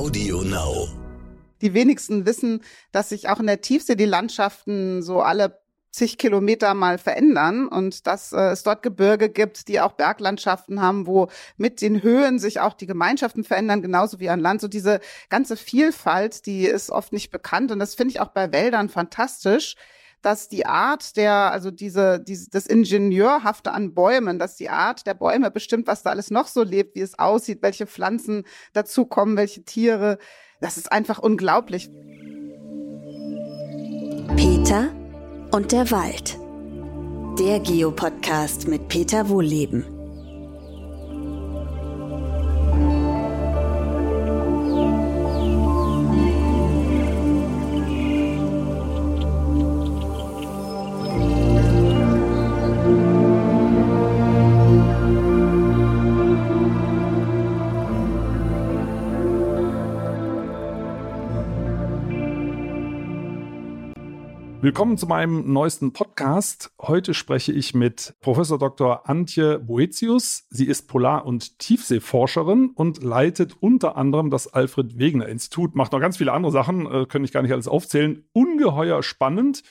Audio Now. Die wenigsten wissen, dass sich auch in der Tiefsee die Landschaften so alle zig Kilometer mal verändern und dass äh, es dort Gebirge gibt, die auch Berglandschaften haben, wo mit den Höhen sich auch die Gemeinschaften verändern, genauso wie an Land. So diese ganze Vielfalt, die ist oft nicht bekannt und das finde ich auch bei Wäldern fantastisch dass die Art der, also diese, diese, das Ingenieurhafte an Bäumen, dass die Art der Bäume bestimmt, was da alles noch so lebt, wie es aussieht, welche Pflanzen dazukommen, welche Tiere. Das ist einfach unglaublich. Peter und der Wald. Der Geopodcast mit Peter Wohlleben. Willkommen zu meinem neuesten Podcast. Heute spreche ich mit Professor Dr. Antje Boetius. Sie ist Polar- und Tiefseeforscherin und leitet unter anderem das Alfred Wegener Institut, macht noch ganz viele andere Sachen, äh, ich gar nicht alles aufzählen. Ungeheuer spannend.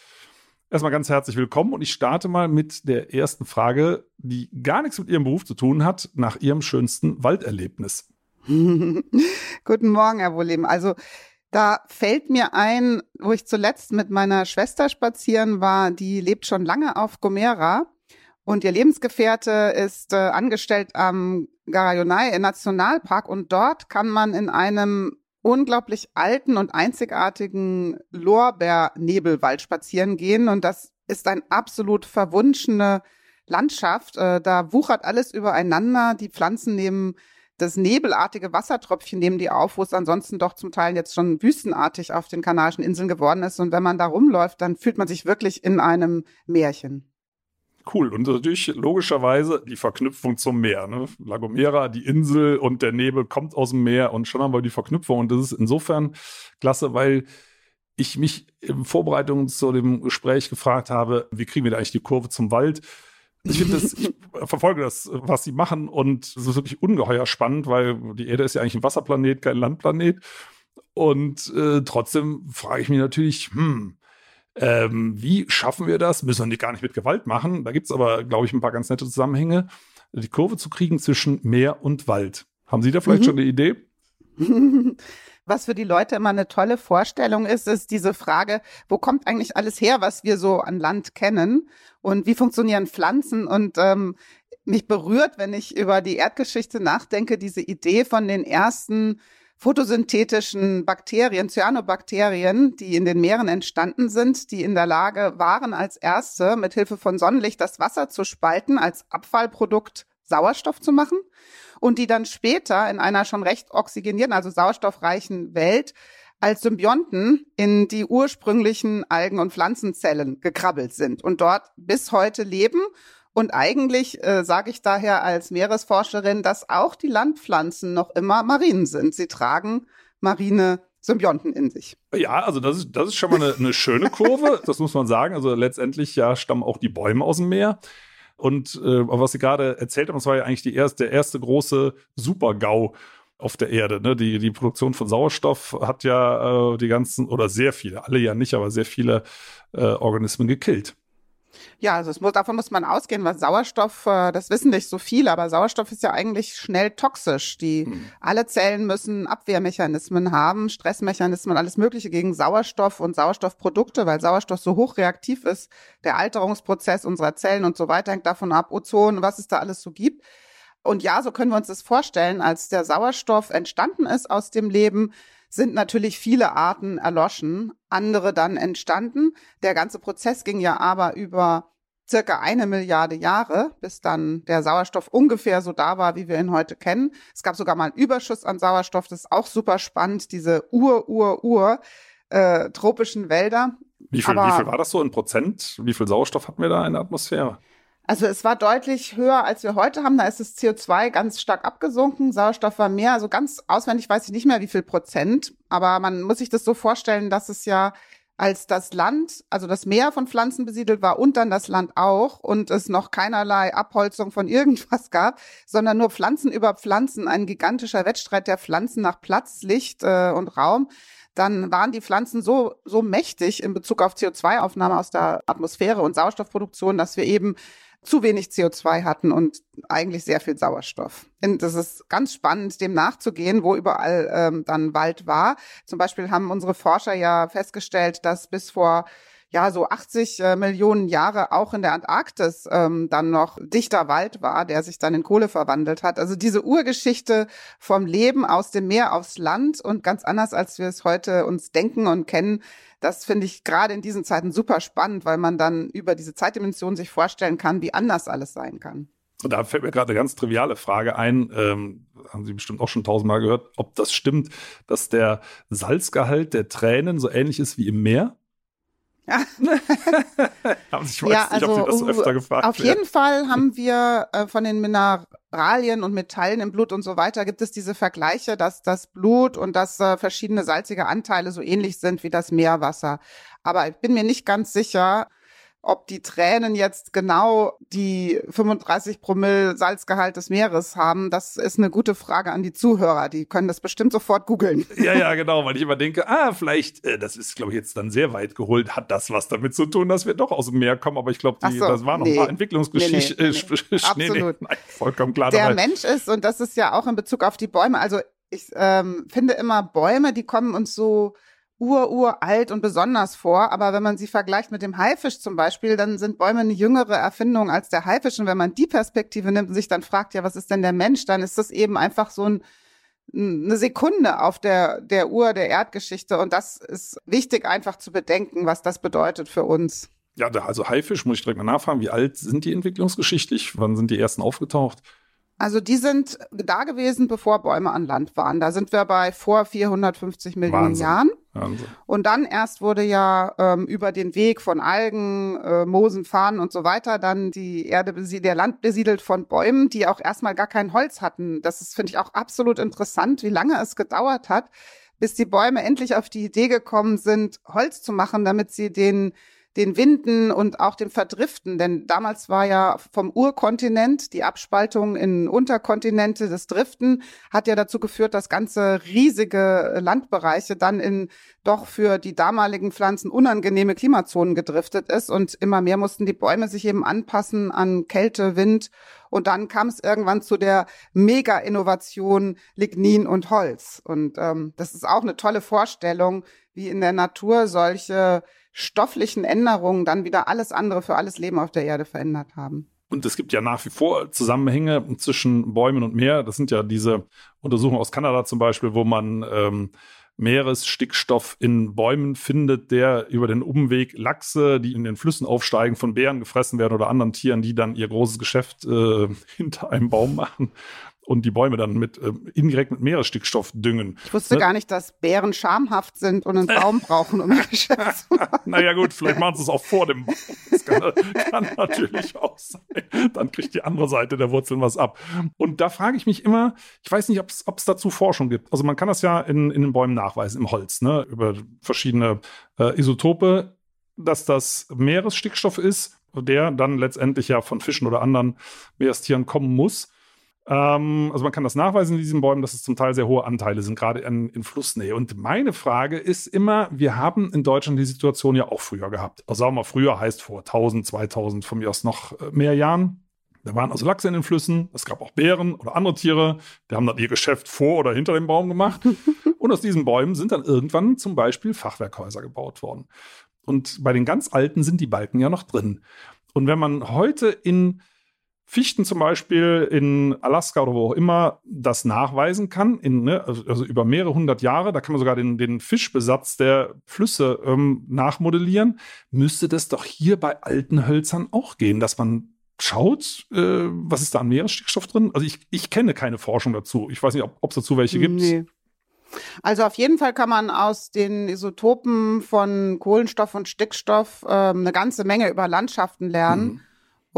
Erstmal ganz herzlich willkommen und ich starte mal mit der ersten Frage, die gar nichts mit Ihrem Beruf zu tun hat, nach Ihrem schönsten Walderlebnis. Guten Morgen, Herr Wohleben. Also da fällt mir ein, wo ich zuletzt mit meiner Schwester spazieren war, die lebt schon lange auf Gomera. Und ihr Lebensgefährte ist äh, angestellt am Garayonai Nationalpark. Und dort kann man in einem unglaublich alten und einzigartigen Lorbeernebelwald spazieren gehen. Und das ist ein absolut verwunschene Landschaft. Äh, da wuchert alles übereinander, die Pflanzen nehmen das nebelartige Wassertröpfchen nehmen die auf, wo es ansonsten doch zum Teil jetzt schon wüstenartig auf den Kanarischen Inseln geworden ist. Und wenn man da rumläuft, dann fühlt man sich wirklich in einem Märchen. Cool. Und natürlich logischerweise die Verknüpfung zum Meer. Ne? La Gomera, die Insel und der Nebel kommt aus dem Meer und schon haben wir die Verknüpfung. Und das ist insofern klasse, weil ich mich in Vorbereitung zu dem Gespräch gefragt habe, wie kriegen wir da eigentlich die Kurve zum Wald? Ich finde das, ich verfolge das, was sie machen und es ist wirklich ungeheuer spannend, weil die Erde ist ja eigentlich ein Wasserplanet, kein Landplanet. Und äh, trotzdem frage ich mich natürlich, hm, ähm, wie schaffen wir das? Müssen wir nicht gar nicht mit Gewalt machen. Da gibt es aber, glaube ich, ein paar ganz nette Zusammenhänge, die Kurve zu kriegen zwischen Meer und Wald. Haben Sie da vielleicht mhm. schon eine Idee? was für die Leute immer eine tolle Vorstellung ist, ist diese Frage, wo kommt eigentlich alles her, was wir so an Land kennen? Und wie funktionieren Pflanzen? Und ähm, mich berührt, wenn ich über die Erdgeschichte nachdenke, diese Idee von den ersten photosynthetischen Bakterien, Cyanobakterien, die in den Meeren entstanden sind, die in der Lage waren, als erste mit Hilfe von Sonnenlicht das Wasser zu spalten, als Abfallprodukt Sauerstoff zu machen und die dann später in einer schon recht oxygenierten, also sauerstoffreichen Welt als Symbionten in die ursprünglichen Algen- und Pflanzenzellen gekrabbelt sind und dort bis heute leben. Und eigentlich äh, sage ich daher als Meeresforscherin, dass auch die Landpflanzen noch immer Marinen sind. Sie tragen marine Symbionten in sich. Ja, also das ist, das ist schon mal eine, eine schöne Kurve, das muss man sagen. Also letztendlich ja stammen auch die Bäume aus dem Meer. Und äh, was Sie gerade erzählt haben, das war ja eigentlich die erste, der erste große Super-GAU auf der Erde. Ne? Die, die Produktion von Sauerstoff hat ja äh, die ganzen, oder sehr viele, alle ja nicht, aber sehr viele äh, Organismen gekillt. Ja, also es muss, davon muss man ausgehen, weil Sauerstoff, äh, das wissen nicht so viele, aber Sauerstoff ist ja eigentlich schnell toxisch. Die hm. alle Zellen müssen Abwehrmechanismen haben, Stressmechanismen, alles Mögliche gegen Sauerstoff und Sauerstoffprodukte, weil Sauerstoff so hochreaktiv ist. Der Alterungsprozess unserer Zellen und so weiter hängt davon ab, Ozon, was es da alles so gibt. Und ja, so können wir uns das vorstellen, als der Sauerstoff entstanden ist aus dem Leben, sind natürlich viele Arten erloschen, andere dann entstanden. Der ganze Prozess ging ja aber über circa eine Milliarde Jahre, bis dann der Sauerstoff ungefähr so da war, wie wir ihn heute kennen. Es gab sogar mal einen Überschuss an Sauerstoff. Das ist auch super spannend, diese Ur, Ur, Ur äh, tropischen Wälder. Wie viel, aber, wie viel war das so in Prozent? Wie viel Sauerstoff hatten wir da in der Atmosphäre? Also es war deutlich höher, als wir heute haben. Da ist das CO2 ganz stark abgesunken. Sauerstoff war mehr. Also ganz auswendig weiß ich nicht mehr, wie viel Prozent. Aber man muss sich das so vorstellen, dass es ja als das Land, also das Meer von Pflanzen besiedelt war und dann das Land auch und es noch keinerlei Abholzung von irgendwas gab, sondern nur Pflanzen über Pflanzen, ein gigantischer Wettstreit der Pflanzen nach Platz, Licht äh, und Raum, dann waren die Pflanzen so, so mächtig in Bezug auf CO2-Aufnahme aus der Atmosphäre und Sauerstoffproduktion, dass wir eben zu wenig CO2 hatten und eigentlich sehr viel Sauerstoff. Und das ist ganz spannend, dem nachzugehen, wo überall ähm, dann Wald war. Zum Beispiel haben unsere Forscher ja festgestellt, dass bis vor ja so 80 äh, Millionen Jahre auch in der Antarktis ähm, dann noch dichter Wald war, der sich dann in Kohle verwandelt hat. Also diese Urgeschichte vom Leben aus dem Meer aufs Land und ganz anders, als wir es heute uns denken und kennen, das finde ich gerade in diesen Zeiten super spannend, weil man dann über diese Zeitdimension sich vorstellen kann, wie anders alles sein kann. Da fällt mir gerade eine ganz triviale Frage ein, ähm, haben Sie bestimmt auch schon tausendmal gehört, ob das stimmt, dass der Salzgehalt der Tränen so ähnlich ist wie im Meer? ich weiß ja, also, nicht, ob das so uh, öfter gefragt Auf werden. jeden Fall haben wir äh, von den Mineralien und Metallen im Blut und so weiter gibt es diese Vergleiche, dass das Blut und dass äh, verschiedene salzige Anteile so ähnlich sind wie das Meerwasser. Aber ich bin mir nicht ganz sicher, ob die Tränen jetzt genau die 35 Promille Salzgehalt des Meeres haben, das ist eine gute Frage an die Zuhörer. Die können das bestimmt sofort googeln. Ja, ja, genau, weil ich immer denke, ah, vielleicht, äh, das ist, glaube ich, jetzt dann sehr weit geholt, hat das was damit zu tun, dass wir doch aus dem Meer kommen, aber ich glaube, so, das waren noch nee. ein paar Entwicklungsgeschichten. Nee, nee. Absolut. nein, vollkommen klar. Der dabei. Mensch ist, und das ist ja auch in Bezug auf die Bäume, also ich ähm, finde immer Bäume, die kommen uns so ururalt und besonders vor, aber wenn man sie vergleicht mit dem Haifisch zum Beispiel, dann sind Bäume eine jüngere Erfindung als der Haifisch. Und wenn man die Perspektive nimmt und sich dann fragt, ja, was ist denn der Mensch, dann ist das eben einfach so ein, eine Sekunde auf der, der Uhr der Erdgeschichte. Und das ist wichtig einfach zu bedenken, was das bedeutet für uns. Ja, also Haifisch, muss ich direkt mal nachfragen, wie alt sind die entwicklungsgeschichtlich? Wann sind die ersten aufgetaucht? Also die sind da gewesen, bevor Bäume an Land waren. Da sind wir bei vor 450 Millionen Wahnsinn. Jahren. Wahnsinn. Und dann erst wurde ja ähm, über den Weg von Algen, äh, Moosen, Farnen und so weiter dann die Erde, der Land besiedelt von Bäumen, die auch erstmal gar kein Holz hatten. Das ist, finde ich, auch absolut interessant, wie lange es gedauert hat, bis die Bäume endlich auf die Idee gekommen sind, Holz zu machen, damit sie den den Winden und auch dem Verdriften, denn damals war ja vom Urkontinent die Abspaltung in Unterkontinente, das Driften hat ja dazu geführt, dass ganze riesige Landbereiche dann in doch für die damaligen Pflanzen unangenehme Klimazonen gedriftet ist. Und immer mehr mussten die Bäume sich eben anpassen an Kälte, Wind. Und dann kam es irgendwann zu der Mega-Innovation Lignin und Holz. Und ähm, das ist auch eine tolle Vorstellung, wie in der Natur solche stofflichen Änderungen dann wieder alles andere für alles Leben auf der Erde verändert haben. Und es gibt ja nach wie vor Zusammenhänge zwischen Bäumen und Meer. Das sind ja diese Untersuchungen aus Kanada zum Beispiel, wo man ähm, Meeresstickstoff in Bäumen findet, der über den Umweg Lachse, die in den Flüssen aufsteigen, von Bären gefressen werden oder anderen Tieren, die dann ihr großes Geschäft äh, hinter einem Baum machen und die Bäume dann mit äh, indirekt mit Meeresstickstoff düngen. Ich wusste Ne? gar nicht, dass Bären schamhaft sind und einen Baum brauchen, um ihr Geschäft zu machen. Naja gut, vielleicht machen sie es auch vor dem Baum. Das kann, kann natürlich auch sein. Dann kriegt die andere Seite der Wurzeln was ab. Und da frage ich mich immer, ich weiß nicht, ob es dazu Forschung gibt. Also man kann das ja in, in den Bäumen nachweisen, im Holz, ne? über verschiedene äh, Isotope, dass das Meeresstickstoff ist, der dann letztendlich ja von Fischen oder anderen Meerestieren kommen muss. Ähm, also man kann das nachweisen in diesen Bäumen, dass es zum Teil sehr hohe Anteile sind, gerade in, in Flussnähe. Und meine Frage ist immer, wir haben in Deutschland die Situation ja auch früher gehabt. Also sagen wir mal, früher heißt vor 1000, 2000, von mir aus noch äh, mehr Jahren. Da waren also Lachse in den Flüssen, es gab auch Bären oder andere Tiere, die haben dann ihr Geschäft vor oder hinter dem Baum gemacht. Und aus diesen Bäumen sind dann irgendwann zum Beispiel Fachwerkhäuser gebaut worden. Und bei den ganz alten sind die Balken ja noch drin. Und wenn man heute in Fichten zum Beispiel in Alaska oder wo auch immer das nachweisen kann, in, ne, also, also über mehrere hundert Jahre, da kann man sogar den, den Fischbesatz der Flüsse ähm, nachmodellieren, müsste das doch hier bei alten Hölzern auch gehen, dass man schaut, äh, was ist da an Meeresstickstoff drin? Also ich, ich kenne keine Forschung dazu. Ich weiß nicht, ob es dazu welche gibt. Nee. Also auf jeden Fall kann man aus den Isotopen von Kohlenstoff und Stickstoff ähm, eine ganze Menge über Landschaften lernen. Mhm.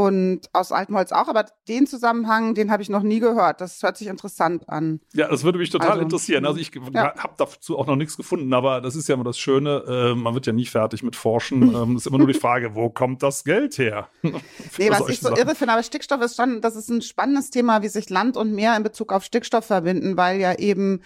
Und aus altem Holz auch, aber den Zusammenhang, den habe ich noch nie gehört. Das hört sich interessant an. Ja, das würde mich total also, interessieren. Also ich ja. habe dazu auch noch nichts gefunden, aber das ist ja immer das Schöne, äh, man wird ja nie fertig mit Forschen. ähm, ist immer nur die Frage, wo kommt das Geld her? nee, was ich so Sachen. irre finde, aber Stickstoff ist schon, das ist ein spannendes Thema, wie sich Land und Meer in Bezug auf Stickstoff verbinden, weil ja eben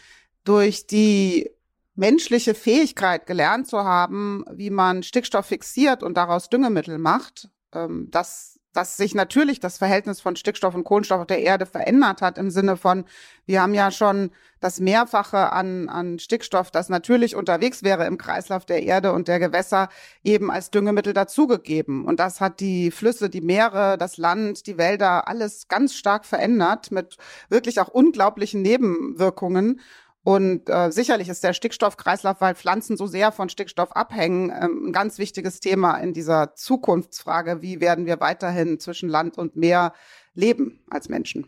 durch die menschliche Fähigkeit gelernt zu haben, wie man Stickstoff fixiert und daraus Düngemittel macht, ähm, das dass sich natürlich das Verhältnis von Stickstoff und Kohlenstoff auf der Erde verändert hat im Sinne von, wir haben ja schon das Mehrfache an, an Stickstoff, das natürlich unterwegs wäre im Kreislauf der Erde und der Gewässer, eben als Düngemittel dazugegeben. Und das hat die Flüsse, die Meere, das Land, die Wälder alles ganz stark verändert mit wirklich auch unglaublichen Nebenwirkungen. Und äh, sicherlich ist der Stickstoffkreislauf, weil Pflanzen so sehr von Stickstoff abhängen, ähm, ein ganz wichtiges Thema in dieser Zukunftsfrage, wie werden wir weiterhin zwischen Land und Meer leben als Menschen.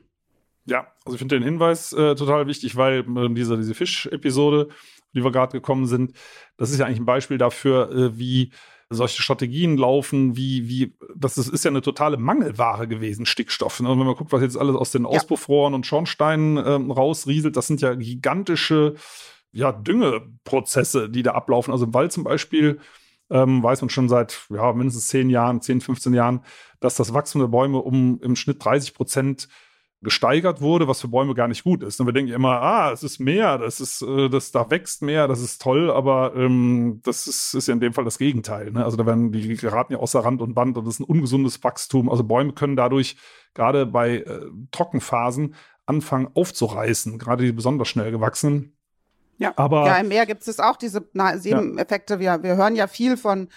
Ja, also ich finde den Hinweis äh, total wichtig, weil äh, diese, diese Fisch-Episode, die wir gerade gekommen sind, das ist ja eigentlich ein Beispiel dafür, äh, wie solche Strategien laufen, wie, wie, das ist, ist ja eine totale Mangelware gewesen, Stickstoff. Ne? wenn man guckt, was jetzt alles aus den ja. Auspuffrohren und Schornsteinen ähm, rausrieselt, das sind ja gigantische ja, Düngeprozesse, die da ablaufen. Also im Wald zum Beispiel ähm, weiß man schon seit ja, mindestens 10 Jahren, 10, 15 Jahren, dass das Wachstum der Bäume um im Schnitt 30 Prozent gesteigert wurde, was für Bäume gar nicht gut ist. Und wir denken immer, ah, es ist mehr, das ist, äh, das da wächst mehr, das ist toll, aber ähm, das ist, ist ja in dem Fall das Gegenteil. Ne? Also da werden die geraten ja außer Rand und Band und das ist ein ungesundes Wachstum. Also Bäume können dadurch gerade bei äh, Trockenphasen anfangen aufzureißen, gerade die besonders schnell gewachsenen. Ja, aber ja, im Meer gibt es auch diese Nebeneffekte. Ja. Wir, wir hören ja viel von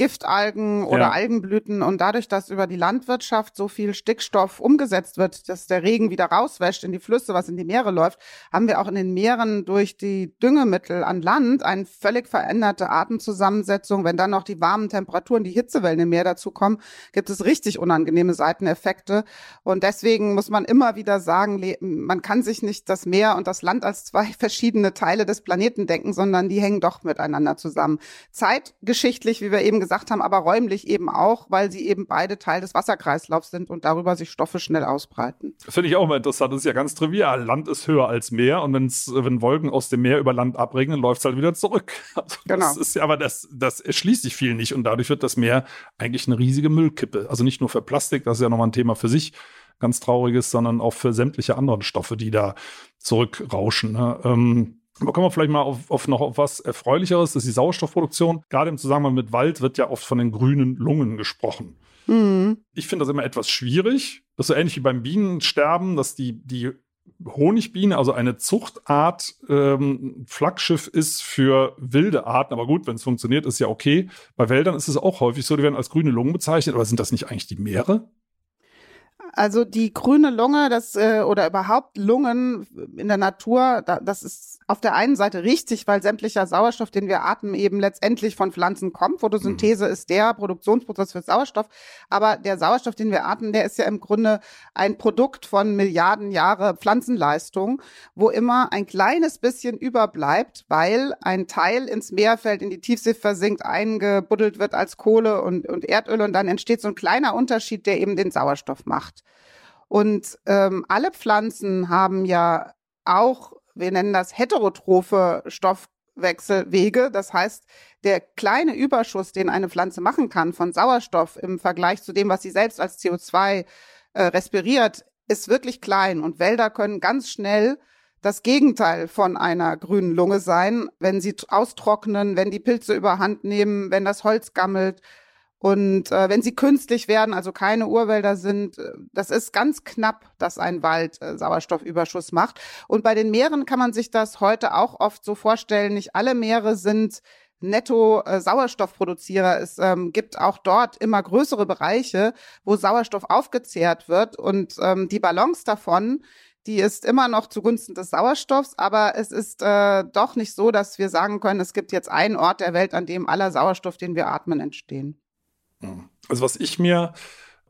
Giftalgen oder ja. Algenblüten und dadurch, dass über die Landwirtschaft so viel Stickstoff umgesetzt wird, dass der Regen wieder rauswäscht in die Flüsse, was in die Meere läuft, haben wir auch in den Meeren durch die Düngemittel an Land eine völlig veränderte Artenzusammensetzung. Wenn dann noch die warmen Temperaturen, die Hitzewellen im Meer dazukommen, gibt es richtig unangenehme Seiteneffekte. Und deswegen muss man immer wieder sagen, man kann sich nicht das Meer und das Land als zwei verschiedene Teile des Planeten denken, sondern die hängen doch miteinander zusammen. Zeitgeschichtlich, wie wir eben gesagt gesagt haben, aber räumlich eben auch, weil sie eben beide Teil des Wasserkreislaufs sind und darüber sich Stoffe schnell ausbreiten. Finde ich auch mal interessant. Das ist ja ganz trivial. Land ist höher als Meer und wenn's, wenn Wolken aus dem Meer über Land abregnen, läuft es halt wieder zurück. Also genau. Das ist ja, aber das, das erschließt sich viel nicht und dadurch wird das Meer eigentlich eine riesige Müllkippe. Also nicht nur für Plastik, das ist ja nochmal ein Thema für sich, ganz trauriges, sondern auch für sämtliche anderen Stoffe, die da zurückrauschen. Ne? Ähm, aber kommen wir vielleicht mal auf, auf noch auf was Erfreulicheres, das ist die Sauerstoffproduktion. Gerade im Zusammenhang mit Wald wird ja oft von den grünen Lungen gesprochen. Mhm. Ich finde das immer etwas schwierig. Das ist so ähnlich wie beim Bienensterben, dass die, die Honigbiene, also eine Zuchtart, ähm, Flaggschiff ist für wilde Arten. Aber gut, wenn es funktioniert, ist ja okay. Bei Wäldern ist es auch häufig so, die werden als grüne Lungen bezeichnet. Aber sind das nicht eigentlich die Meere? Also die grüne Lunge, das äh, oder überhaupt Lungen in der Natur, da, das ist auf der einen Seite richtig, weil sämtlicher Sauerstoff, den wir atmen, eben letztendlich von Pflanzen kommt. Photosynthese mhm. ist der Produktionsprozess für Sauerstoff, aber der Sauerstoff, den wir atmen, der ist ja im Grunde ein Produkt von Milliarden Jahre Pflanzenleistung, wo immer ein kleines bisschen überbleibt, weil ein Teil ins Meer fällt, in die Tiefsee versinkt, eingebuddelt wird als Kohle und, und Erdöl und dann entsteht so ein kleiner Unterschied, der eben den Sauerstoff macht. Und ähm, alle Pflanzen haben ja auch, wir nennen das heterotrophe Stoffwechselwege. Das heißt, der kleine Überschuss, den eine Pflanze machen kann von Sauerstoff im Vergleich zu dem, was sie selbst als CO2 äh, respiriert, ist wirklich klein. Und Wälder können ganz schnell das Gegenteil von einer grünen Lunge sein, wenn sie austrocknen, wenn die Pilze überhand nehmen, wenn das Holz gammelt, und äh, wenn sie künstlich werden, also keine Urwälder sind, äh, das ist ganz knapp, dass ein Wald äh, Sauerstoffüberschuss macht. Und bei den Meeren kann man sich das heute auch oft so vorstellen. Nicht alle Meere sind netto äh, Sauerstoffproduzierer. Es ähm, gibt auch dort immer größere Bereiche, wo Sauerstoff aufgezehrt wird. Und ähm, die Balance davon, die ist immer noch zugunsten des Sauerstoffs, aber es ist äh, doch nicht so, dass wir sagen können, es gibt jetzt einen Ort der Welt, an dem aller Sauerstoff, den wir atmen, entstehen. Also was ich mir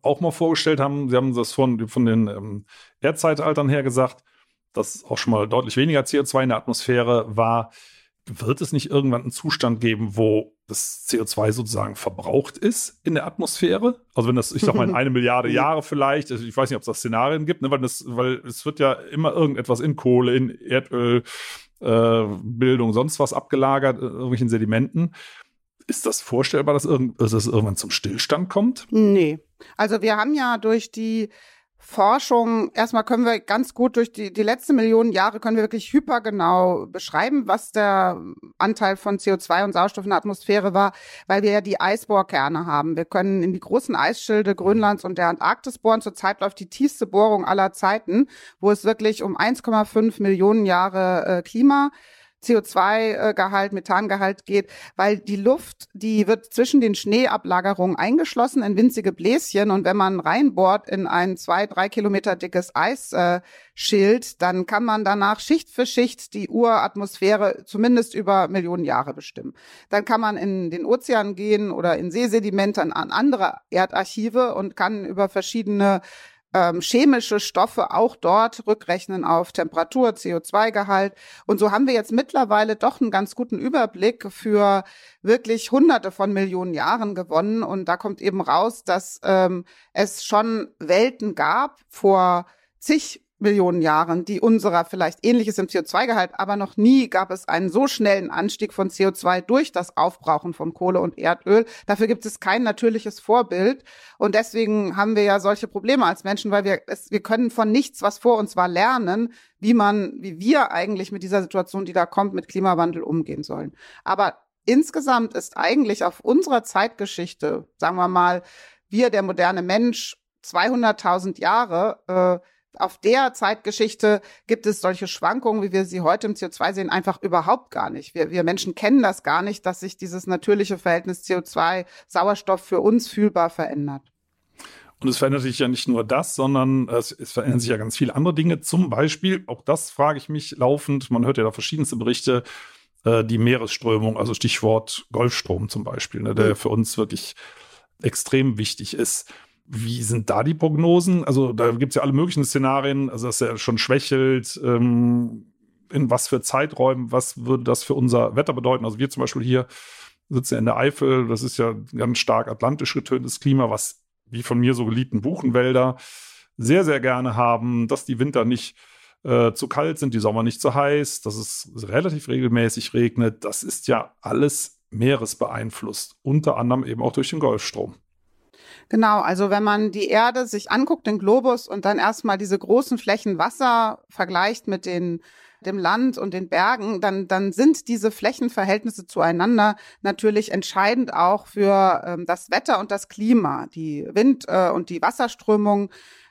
auch mal vorgestellt habe, Sie haben das von, von den ähm, Erdzeitaltern her gesagt, dass auch schon mal deutlich weniger CO2 in der Atmosphäre war. wird es nicht irgendwann einen Zustand geben, wo das CO2 sozusagen verbraucht ist in der Atmosphäre? Also wenn das, ich sag mal, in eine Milliarde Jahre vielleicht, also ich weiß nicht, ob es da Szenarien gibt, ne, weil, das, weil es wird ja immer irgendetwas in Kohle, in Erdöl, äh, Bildung, sonst was abgelagert, äh, irgendwelchen Sedimenten. Ist das vorstellbar, dass, irgend, dass es irgendwann zum Stillstand kommt? Nee. Also wir haben ja durch die Forschung, erstmal können wir ganz gut durch die, die letzten Millionen Jahre können wir wirklich hypergenau beschreiben, was der Anteil von CO2 und Sauerstoff in der Atmosphäre war, weil wir ja die Eisbohrkerne haben. Wir können in die großen Eisschilde Grönlands und der Antarktis bohren. Zurzeit läuft die tiefste Bohrung aller Zeiten, wo es wirklich um 1,5 Millionen Jahre äh, Klima CO2-Gehalt, Methangehalt geht, weil die Luft, die wird zwischen den Schneeablagerungen eingeschlossen in winzige Bläschen und wenn man reinbohrt in ein zwei, drei Kilometer dickes Eisschild, äh, dann kann man danach Schicht für Schicht die Uratmosphäre zumindest über Millionen Jahre bestimmen. Dann kann man in den Ozean gehen oder in Seesedimente an andere Erdarchive und kann über verschiedene ähm, chemische Stoffe auch dort rückrechnen auf Temperatur, CO2-Gehalt. Und so haben wir jetzt mittlerweile doch einen ganz guten Überblick für wirklich hunderte von Millionen Jahren gewonnen. Und da kommt eben raus, dass ähm, es schon Welten gab vor zig Millionen Jahren, die unserer vielleicht ähnliches im CO2-Gehalt, aber noch nie gab es einen so schnellen Anstieg von CO2 durch das Aufbrauchen von Kohle und Erdöl. Dafür gibt es kein natürliches Vorbild. Und deswegen haben wir ja solche Probleme als Menschen, weil wir, es, wir können von nichts, was vor uns war, lernen, wie man, wie wir eigentlich mit dieser Situation, die da kommt, mit Klimawandel umgehen sollen. Aber insgesamt ist eigentlich auf unserer Zeitgeschichte, sagen wir mal, wir, der moderne Mensch, 200.000 Jahre, äh, auf der Zeitgeschichte gibt es solche Schwankungen, wie wir sie heute im CO2 sehen, einfach überhaupt gar nicht. Wir, wir Menschen kennen das gar nicht, dass sich dieses natürliche Verhältnis CO2-Sauerstoff für uns fühlbar verändert. Und es verändert sich ja nicht nur das, sondern es, es, verändern sich ja ganz viele andere Dinge. Zum Beispiel, auch das frage ich mich laufend, man hört ja da verschiedenste Berichte, äh, die Meeresströmung, also Stichwort Golfstrom zum Beispiel, ne, der mhm. für uns wirklich extrem wichtig ist. Wie sind da die Prognosen? Also da gibt es ja alle möglichen Szenarien, also dass er schon schwächelt, ähm, in was für Zeiträumen, was würde das für unser Wetter bedeuten? Also wir zum Beispiel hier sitzen ja in der Eifel, das ist ja ganz stark atlantisch getöntes Klima, was wie von mir so geliebten Buchenwälder sehr, sehr gerne haben, dass die Winter nicht äh, zu kalt sind, die Sommer nicht zu heiß, dass es relativ regelmäßig regnet. Das ist ja alles meeresbeeinflusst, unter anderem eben auch durch den Golfstrom. Genau, also wenn man die Erde sich anguckt, den Globus, und dann erstmal diese großen Flächen Wasser vergleicht mit den dem Land und den Bergen, dann, dann sind diese Flächenverhältnisse zueinander natürlich entscheidend auch für ähm, das Wetter und das Klima, die Wind- äh, und die Wasserströmung.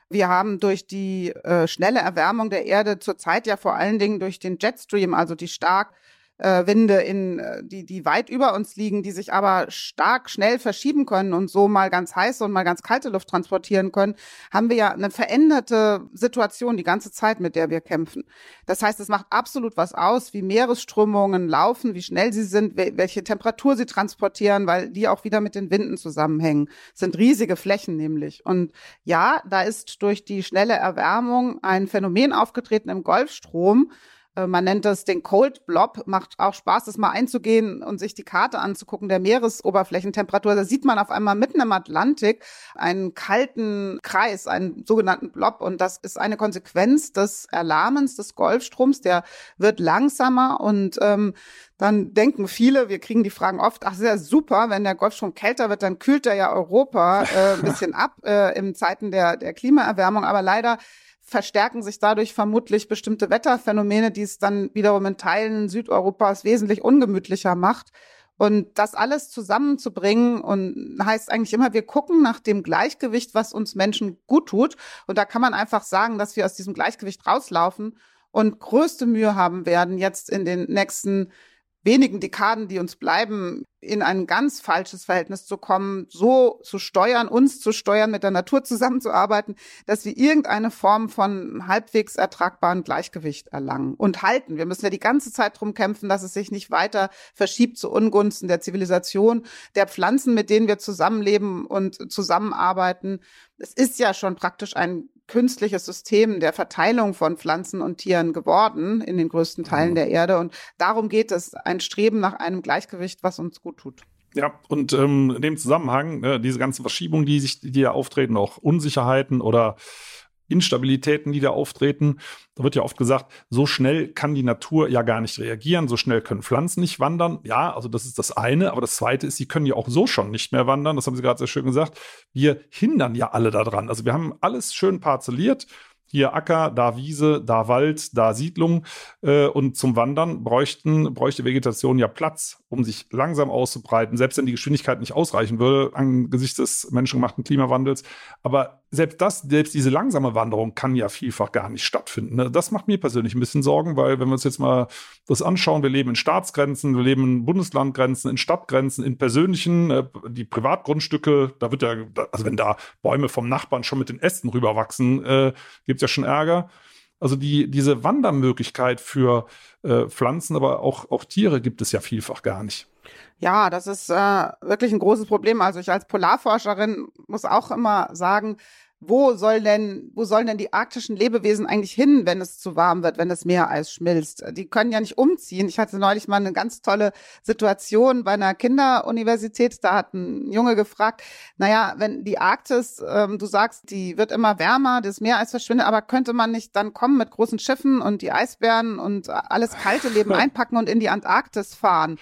Wir haben durch die äh, schnelle Erwärmung der Erde zurzeit ja vor allen Dingen durch den Jetstream, also die stark äh, Winde in äh, die die weit über uns liegen, die sich aber stark schnell verschieben können und so mal ganz heiße und mal ganz kalte Luft transportieren können, haben wir ja eine veränderte Situation die ganze Zeit, mit der wir kämpfen. Das heißt, es macht absolut was aus, wie Meeresströmungen laufen, wie schnell sie sind, welche Temperatur sie transportieren, weil die auch wieder mit den Winden zusammenhängen. Das sind riesige Flächen nämlich. Und ja, da ist durch die schnelle Erwärmung ein Phänomen aufgetreten im Golfstrom, man nennt das den Cold Blob. Macht auch Spaß, das mal einzugehen und sich die Karte anzugucken der Meeresoberflächentemperatur. Da sieht man auf einmal mitten im Atlantik einen kalten Kreis, einen sogenannten Blob. Und das ist eine Konsequenz des Erlahmens des Golfstroms. Der wird langsamer und ähm, dann denken viele, wir kriegen die Fragen oft, ach sehr super, wenn der Golfstrom kälter wird, dann kühlt er ja Europa äh, ein bisschen ab äh, in Zeiten der, der Klimaerwärmung. Aber leider verstärken sich dadurch vermutlich bestimmte Wetterphänomene, die es dann wiederum in Teilen Südeuropas wesentlich ungemütlicher macht. Und das alles zusammenzubringen und heißt eigentlich immer, wir gucken nach dem Gleichgewicht, was uns Menschen gut tut. Und da kann man einfach sagen, dass wir aus diesem Gleichgewicht rauslaufen und größte Mühe haben werden, jetzt in den nächsten wenigen Dekaden, die uns bleiben, in ein ganz falsches Verhältnis zu kommen, so zu steuern, uns zu steuern, mit der Natur zusammenzuarbeiten, dass wir irgendeine Form von halbwegs ertragbaren Gleichgewicht erlangen und halten. Wir müssen ja die ganze Zeit drum kämpfen, dass es sich nicht weiter verschiebt zu Ungunsten der Zivilisation, der Pflanzen, mit denen wir zusammenleben und zusammenarbeiten. Es ist ja schon praktisch ein künstliches System der Verteilung von Pflanzen und Tieren geworden in den größten Teilen mhm. der Erde. Und darum geht es, ein Streben nach einem Gleichgewicht, was uns gut tut. Ja, und ähm, in dem Zusammenhang, ne, diese ganzen Verschiebungen, die sich, die ja auftreten, auch Unsicherheiten oder Instabilitäten, die da auftreten. Da wird ja oft gesagt, so schnell kann die Natur ja gar nicht reagieren, so schnell können Pflanzen nicht wandern. Ja, also das ist das eine, aber das zweite ist, sie können ja auch so schon nicht mehr wandern. Das haben Sie gerade sehr schön gesagt. Wir hindern ja alle daran. Also wir haben alles schön parzelliert hier Acker, da Wiese, da Wald, da Siedlung. Äh, und zum Wandern bräuchten, bräuchte Vegetation ja Platz, um sich langsam auszubreiten, selbst wenn die Geschwindigkeit nicht ausreichen würde angesichts des menschengemachten Klimawandels. Aber selbst das, selbst diese langsame Wanderung kann ja vielfach gar nicht stattfinden. Ne? Das macht mir persönlich ein bisschen Sorgen, weil wenn wir uns jetzt mal das anschauen, wir leben in Staatsgrenzen, wir leben in Bundeslandgrenzen, in Stadtgrenzen, in persönlichen, äh, die Privatgrundstücke, da wird ja, also wenn da Bäume vom Nachbarn schon mit den Ästen rüberwachsen, äh, gibt es ja schon Ärger. Also die, diese Wandermöglichkeit für äh, Pflanzen, aber auch, auch Tiere gibt es ja vielfach gar nicht. Ja, das ist äh, wirklich ein großes Problem. Also ich als Polarforscherin muss auch immer sagen, wo soll denn, wo sollen denn die arktischen Lebewesen eigentlich hin, wenn es zu warm wird, wenn das Meereis schmilzt? Die können ja nicht umziehen. Ich hatte neulich mal eine ganz tolle Situation bei einer Kinderuniversität. Da hat ein Junge gefragt, naja, wenn die Arktis, ähm, du sagst, die wird immer wärmer, das Meereis verschwindet, aber könnte man nicht dann kommen mit großen Schiffen und die Eisbären und alles kalte Leben einpacken und in die Antarktis fahren?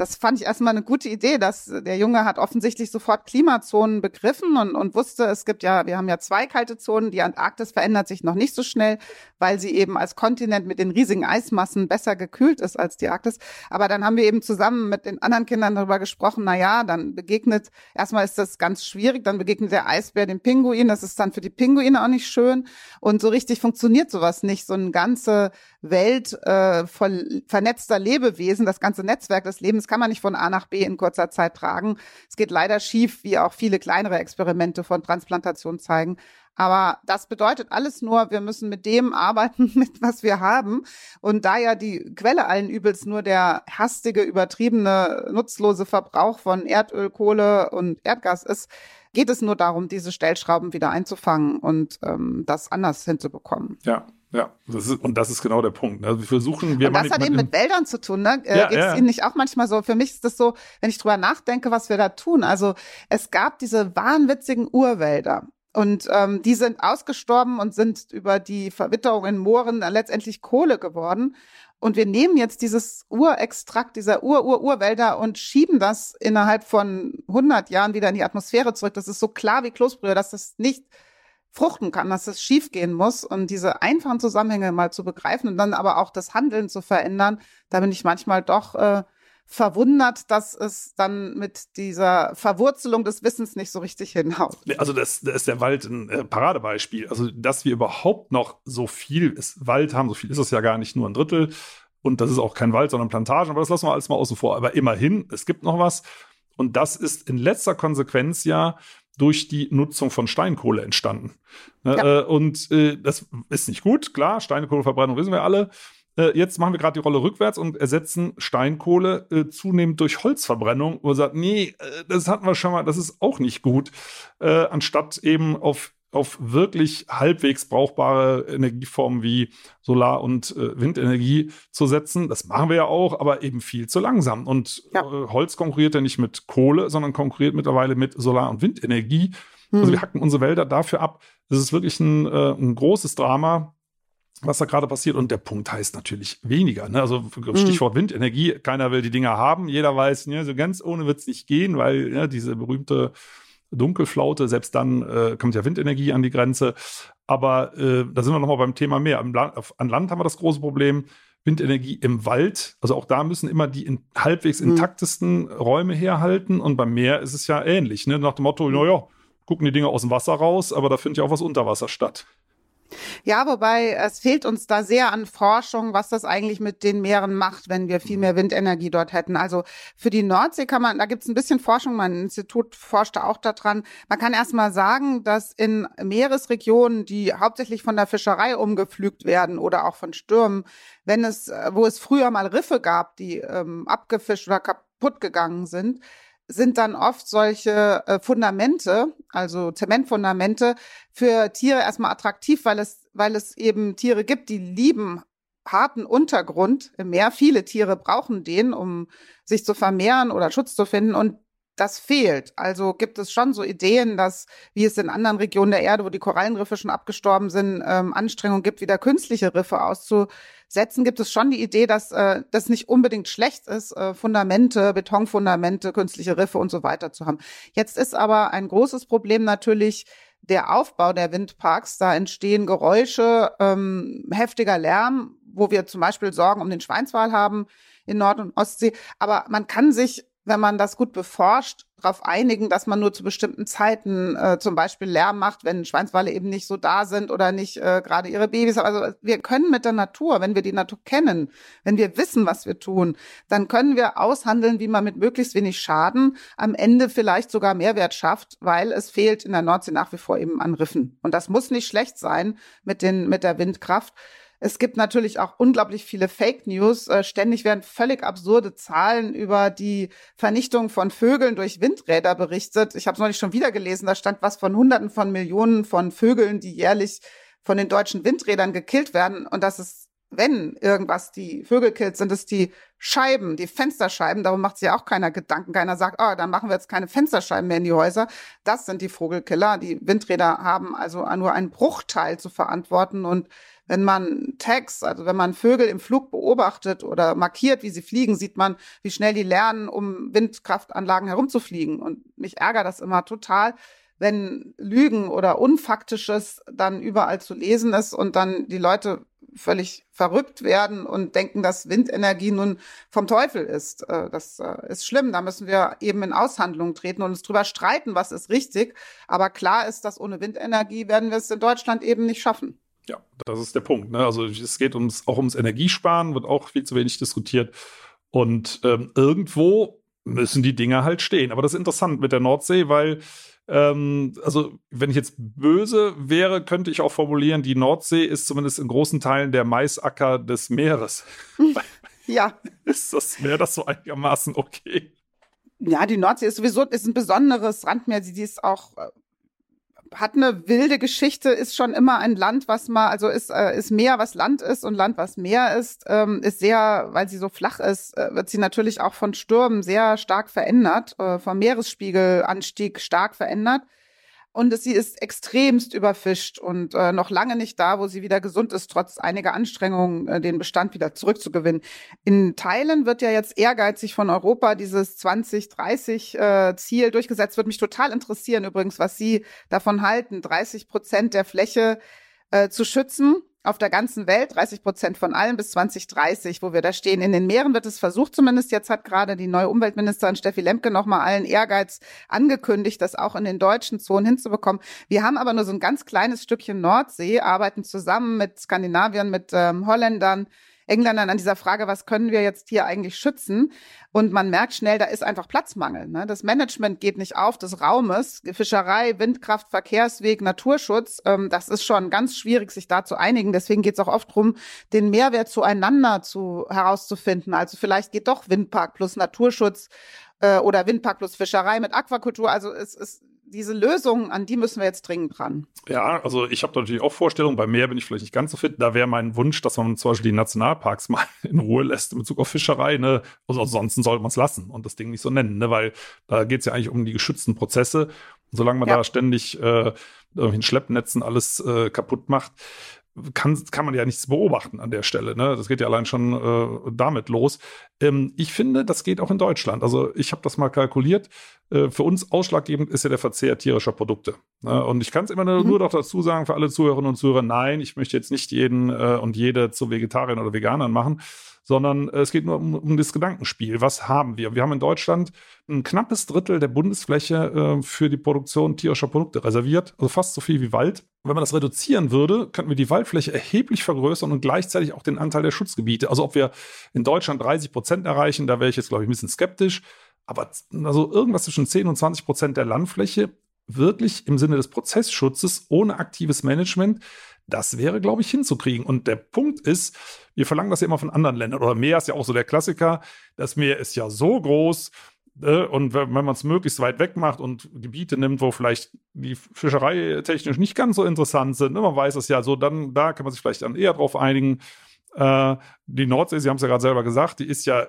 Das fand ich erstmal eine gute Idee, dass der Junge hat offensichtlich sofort Klimazonen begriffen und, und wusste, es gibt ja, wir haben ja zwei kalte Zonen. Die Antarktis verändert sich noch nicht so schnell, weil sie eben als Kontinent mit den riesigen Eismassen besser gekühlt ist als die Arktis. Aber dann haben wir eben zusammen mit den anderen Kindern darüber gesprochen, na ja, dann begegnet, erstmal ist das ganz schwierig, dann begegnet der Eisbär dem Pinguin. Das ist dann für die Pinguine auch nicht schön. Und so richtig funktioniert sowas nicht. So eine ganze Welt äh, voll vernetzter Lebewesen, das ganze Netzwerk des Lebens kann man nicht von A nach B in kurzer Zeit tragen. Es geht leider schief, wie auch viele kleinere Experimente von Transplantation zeigen. Aber das bedeutet alles nur, wir müssen mit dem arbeiten, mit was wir haben. Und da ja die Quelle allen Übels nur der hastige, übertriebene, nutzlose Verbrauch von Erdöl, Kohle und Erdgas ist, geht es nur darum, diese Stellschrauben wieder einzufangen und ähm, das anders hinzubekommen. Ja, ja, das ist, und das ist genau der Punkt. Also wir versuchen, wir und das hat eben mit Wäldern zu tun, ne? Äh, ja, Geht es ja. Ihnen nicht auch manchmal so? Für mich ist das so, wenn ich drüber nachdenke, was wir da tun. Also es gab diese wahnwitzigen Urwälder. Und ähm, die sind ausgestorben und sind über die Verwitterung in Mooren letztendlich Kohle geworden. Und wir nehmen jetzt dieses Urextrakt dieser Ur-Ur-Urwälder und schieben das innerhalb von 100 Jahren wieder in die Atmosphäre zurück. Das ist so klar wie Kloßbrühe, dass das nicht fruchten kann, dass es schiefgehen muss und diese einfachen Zusammenhänge mal zu begreifen und dann aber auch das Handeln zu verändern, da bin ich manchmal doch äh, verwundert, dass es dann mit dieser Verwurzelung des Wissens nicht so richtig hinhaut. Also das, das ist der Wald ein äh, Paradebeispiel. Also dass wir überhaupt noch so viel ist, Wald haben, so viel ist es ja gar nicht nur ein Drittel. Und das ist auch kein Wald, sondern Plantagen, aber das lassen wir alles mal außen vor. Aber immerhin, es gibt noch was. Und das ist in letzter Konsequenz ja durch die Nutzung von Steinkohle entstanden. Ne, ja. Äh, und äh, das ist nicht gut, klar, Steinkohleverbrennung wissen wir alle. Äh, jetzt machen wir gerade die Rolle rückwärts und ersetzen Steinkohle äh, zunehmend durch Holzverbrennung, man sagt, nee, äh, das hatten wir schon mal, das ist auch nicht gut, äh, anstatt eben auf auf wirklich halbwegs brauchbare Energieformen wie Solar- und äh, Windenergie zu setzen. Das machen wir ja auch, aber eben viel zu langsam. Und ja. äh, Holz konkurriert ja nicht mit Kohle, sondern konkurriert mittlerweile mit Solar- und Windenergie. Hm. Also wir hacken unsere Wälder dafür ab. Das ist wirklich ein, äh, ein großes Drama was da gerade passiert. Und der Punkt heißt natürlich weniger. Ne? Also hm. Stichwort. Windenergie. Keiner will die Dinger haben. Jeder weiß, ne, so ganz ohne wird es nicht gehen, weil ja, diese berühmte Dunkelflaute, selbst dann äh, kommt ja Windenergie an die Grenze. Aber äh, da sind wir nochmal beim Thema Meer. Land, auf, an Land haben wir das große Problem. Windenergie im Wald, also auch da müssen immer die in, halbwegs mhm. intaktesten mhm. Räume herhalten. Und beim Meer ist es ja ähnlich, ne? nach dem Motto, mhm. naja, gucken die Dinge aus dem Wasser raus, aber da findet ja auch was unter Wasser statt. Ja, wobei es fehlt uns da sehr an Forschung, was das eigentlich mit den Meeren macht, wenn wir viel mehr Windenergie dort hätten. Also für die Nordsee kann man, da gibt es ein bisschen Forschung, mein Institut forscht da auch daran. Man kann erst mal sagen, dass in Meeresregionen, die hauptsächlich von der Fischerei umgepflügt werden oder auch von Stürmen, wenn es, wo es früher mal Riffe gab, die ähm, abgefischt oder kaputt gegangen sind, sind dann oft solche äh, Fundamente, also Zementfundamente für Tiere erstmal attraktiv, weil es, weil es eben Tiere gibt, die lieben harten Untergrund im Meer. Viele Tiere brauchen den, um sich zu vermehren oder Schutz zu finden. Und das fehlt. Also gibt es schon so Ideen, dass, wie es in anderen Regionen der Erde, wo die Korallenriffe schon abgestorben sind, ähm, Anstrengungen gibt, wieder künstliche Riffe auszusetzen, gibt es schon die Idee, dass äh, das nicht unbedingt schlecht ist, äh, Fundamente, Betonfundamente, künstliche Riffe und so weiter zu haben. Jetzt ist aber ein großes Problem natürlich, der Aufbau der Windparks, da entstehen Geräusche, ähm, heftiger Lärm, wo wir zum Beispiel Sorgen um den Schweinswal haben in Nord- und Ostsee. Aber man kann sich wenn man das gut beforscht, darauf einigen, dass man nur zu bestimmten Zeiten äh, zum Beispiel Lärm macht, wenn Schweinswale eben nicht so da sind oder nicht äh, gerade ihre Babys. Also wir können mit der Natur, wenn wir die Natur kennen, wenn wir wissen, was wir tun, dann können wir aushandeln, wie man mit möglichst wenig Schaden am Ende vielleicht sogar Mehrwert schafft, weil es fehlt in der Nordsee nach wie vor eben an Riffen. Und das muss nicht schlecht sein mit den mit der Windkraft. Es gibt natürlich auch unglaublich viele Fake News. Äh, ständig werden völlig absurde Zahlen über die Vernichtung von Vögeln durch Windräder berichtet. Ich habe es neulich schon wieder gelesen. Da stand was von Hunderten von Millionen von Vögeln, die jährlich von den deutschen Windrädern gekillt werden. Und das ist wenn irgendwas die Vögel killt, sind es die Scheiben, die Fensterscheiben. Darum macht sich ja auch keiner Gedanken. Keiner sagt, oh, dann machen wir jetzt keine Fensterscheiben mehr in die Häuser. Das sind die Vogelkiller. Die Windräder haben also nur einen Bruchteil zu verantworten. Und wenn man Tags, also wenn man Vögel im Flug beobachtet oder markiert, wie sie fliegen, sieht man, wie schnell die lernen, um Windkraftanlagen herumzufliegen. Und mich ärgert das immer total, wenn Lügen oder Unfaktisches dann überall zu lesen ist und dann die Leute völlig verrückt werden und denken, dass Windenergie nun vom Teufel ist. Äh, das äh, ist schlimm. Da müssen wir eben in Aushandlungen treten und uns drüber streiten, was ist richtig. Aber klar ist, dass ohne Windenergie werden wir es in Deutschland eben nicht schaffen. Ja, das ist der Punkt. Ne? Also es geht ums, auch ums Energiesparen, wird auch viel zu wenig diskutiert. Und ähm, irgendwo müssen die Dinge halt stehen. Aber das ist interessant mit der Nordsee, weil ähm, also wenn ich jetzt böse wäre, könnte ich auch formulieren, die Nordsee ist zumindest in großen Teilen der Maisacker des Meeres. Ja. ist das Meer das so einigermaßen okay? Ja, die Nordsee ist sowieso ist ein besonderes Randmeer. Sie ist auch äh, hat eine wilde Geschichte, ist schon immer ein Land, was mal, also ist, äh, ist Meer, was Land ist und Land, was Meer ist, ähm, ist sehr, weil sie so flach ist, äh, wird sie natürlich auch von Stürmen sehr stark verändert, äh, vom Meeresspiegelanstieg stark verändert. Und sie ist extremst überfischt und äh, noch lange nicht da, wo sie wieder gesund ist, trotz einiger Anstrengungen, äh, den Bestand wieder zurückzugewinnen. In Teilen wird ja jetzt ehrgeizig von Europa dieses 2030 äh, durchgesetzt. Wird mich total interessieren übrigens, was Sie davon halten, 30 Prozent der Fläche äh, zu schützen auf der ganzen Welt, 30 Prozent von allen bis 2030, wo wir da stehen. In den Meeren wird es versucht, zumindest jetzt hat gerade die neue Umweltministerin Steffi Lemke nochmal allen Ehrgeiz angekündigt, das auch in den deutschen Zonen hinzubekommen. Wir haben aber nur so ein ganz kleines Stückchen Nordsee, arbeiten zusammen mit Skandinaviern, mit ähm, Holländern, Engländern an dieser Frage, was können wir jetzt hier eigentlich schützen? Und man merkt schnell, da ist einfach Platzmangel. Ne? Das Management geht nicht auf des Raumes. Fischerei, Windkraft, Verkehrsweg, Naturschutz, ähm, das ist schon ganz schwierig, sich da zu einigen. Deswegen geht es auch oft darum, den Mehrwert zueinander zu, herauszufinden. Also vielleicht geht doch Windpark plus Naturschutz äh, oder Windpark plus Fischerei mit Aquakultur. Also es ist diese Lösung, an die müssen wir jetzt dringend dran. Ja, also ich habe natürlich auch Vorstellungen. Bei Meer bin ich vielleicht nicht ganz so fit. Da wäre mein Wunsch, dass man zum Beispiel die Nationalparks mal in Ruhe lässt in Bezug auf Fischerei. Ne? Also ansonsten sollte man es lassen und das Ding nicht so nennen, ne? weil da geht es ja eigentlich um die geschützten Prozesse. Und solange man ja. da ständig äh, in Schleppnetzen alles äh, kaputt macht, kann, kann man ja nichts beobachten an der Stelle. Ne? Das geht ja allein schon äh, damit los. Ähm, ich finde, das geht auch in Deutschland. Also ich habe das mal kalkuliert. Äh, für uns ausschlaggebend ist ja der Verzehr tierischer Produkte. Ne? Und ich kann es immer nur, mhm. nur noch dazu sagen, für alle Zuhörerinnen und Zuhörer, nein, ich möchte jetzt nicht jeden äh, und jede zu Vegetariern oder Veganern machen sondern es geht nur um, um, das Gedankenspiel. Was haben wir? Wir haben in Deutschland ein knappes Drittel der Bundesfläche äh, für die Produktion tierischer Produkte reserviert, also fast so viel wie Wald. Wenn man das reduzieren würde, könnten wir die Waldfläche erheblich vergrößern und gleichzeitig auch den Anteil der Schutzgebiete. Also ob wir in Deutschland 30 Prozent erreichen, da wäre ich jetzt, glaube ich, ein bisschen skeptisch. Aber also irgendwas zwischen 10 und 20 Prozent der Landfläche wirklich im Sinne des Prozessschutzes ohne aktives Management das wäre, glaube ich, hinzukriegen. Und der Punkt ist, wir verlangen das ja immer von anderen Ländern. Oder Meer ist ja auch so der Klassiker. Das Meer ist ja so groß, Äh, und wenn man es möglichst weit weg macht und Gebiete nimmt, wo vielleicht die Fischerei technisch nicht ganz so interessant sind, ne, man weiß es ja so, dann da kann man sich vielleicht dann eher drauf einigen. Äh, die Nordsee, Sie haben es ja gerade selber gesagt, die ist ja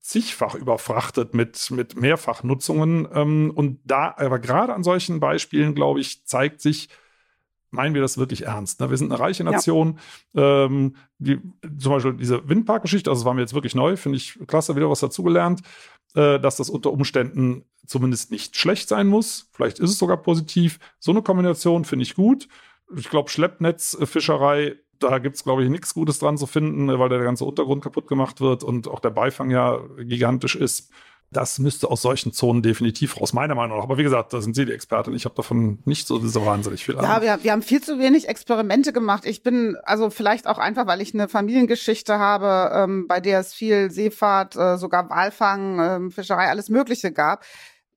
zigfach überfrachtet mit, mit Mehrfachnutzungen. Ähm, und da, aber gerade an solchen Beispielen, glaube ich, zeigt sich, meinen wir das wirklich ernst. Ne? Wir sind eine reiche Nation. Ja. Ähm, die, zum Beispiel diese Windparkgeschichte, also das war mir jetzt wirklich neu, finde ich klasse, wieder was dazugelernt, äh, dass das unter Umständen zumindest nicht schlecht sein muss. Vielleicht ist es sogar positiv. So eine Kombination finde ich gut. Ich glaube, Schleppnetzfischerei, da gibt es, glaube ich, nichts Gutes dran zu finden, weil der ganze Untergrund kaputt gemacht wird und auch der Beifang ja gigantisch ist. Das müsste aus solchen Zonen definitiv raus, meiner Meinung nach. Aber wie gesagt, da sind Sie die Expertin. Ich habe davon nicht so, so wahnsinnig viel Ahnung. Ja, wir, wir haben viel zu wenig Experimente gemacht. Ich bin, also vielleicht auch einfach, weil ich eine Familiengeschichte habe, ähm, bei der es viel Seefahrt, äh, sogar Walfang, äh, Fischerei, alles Mögliche gab.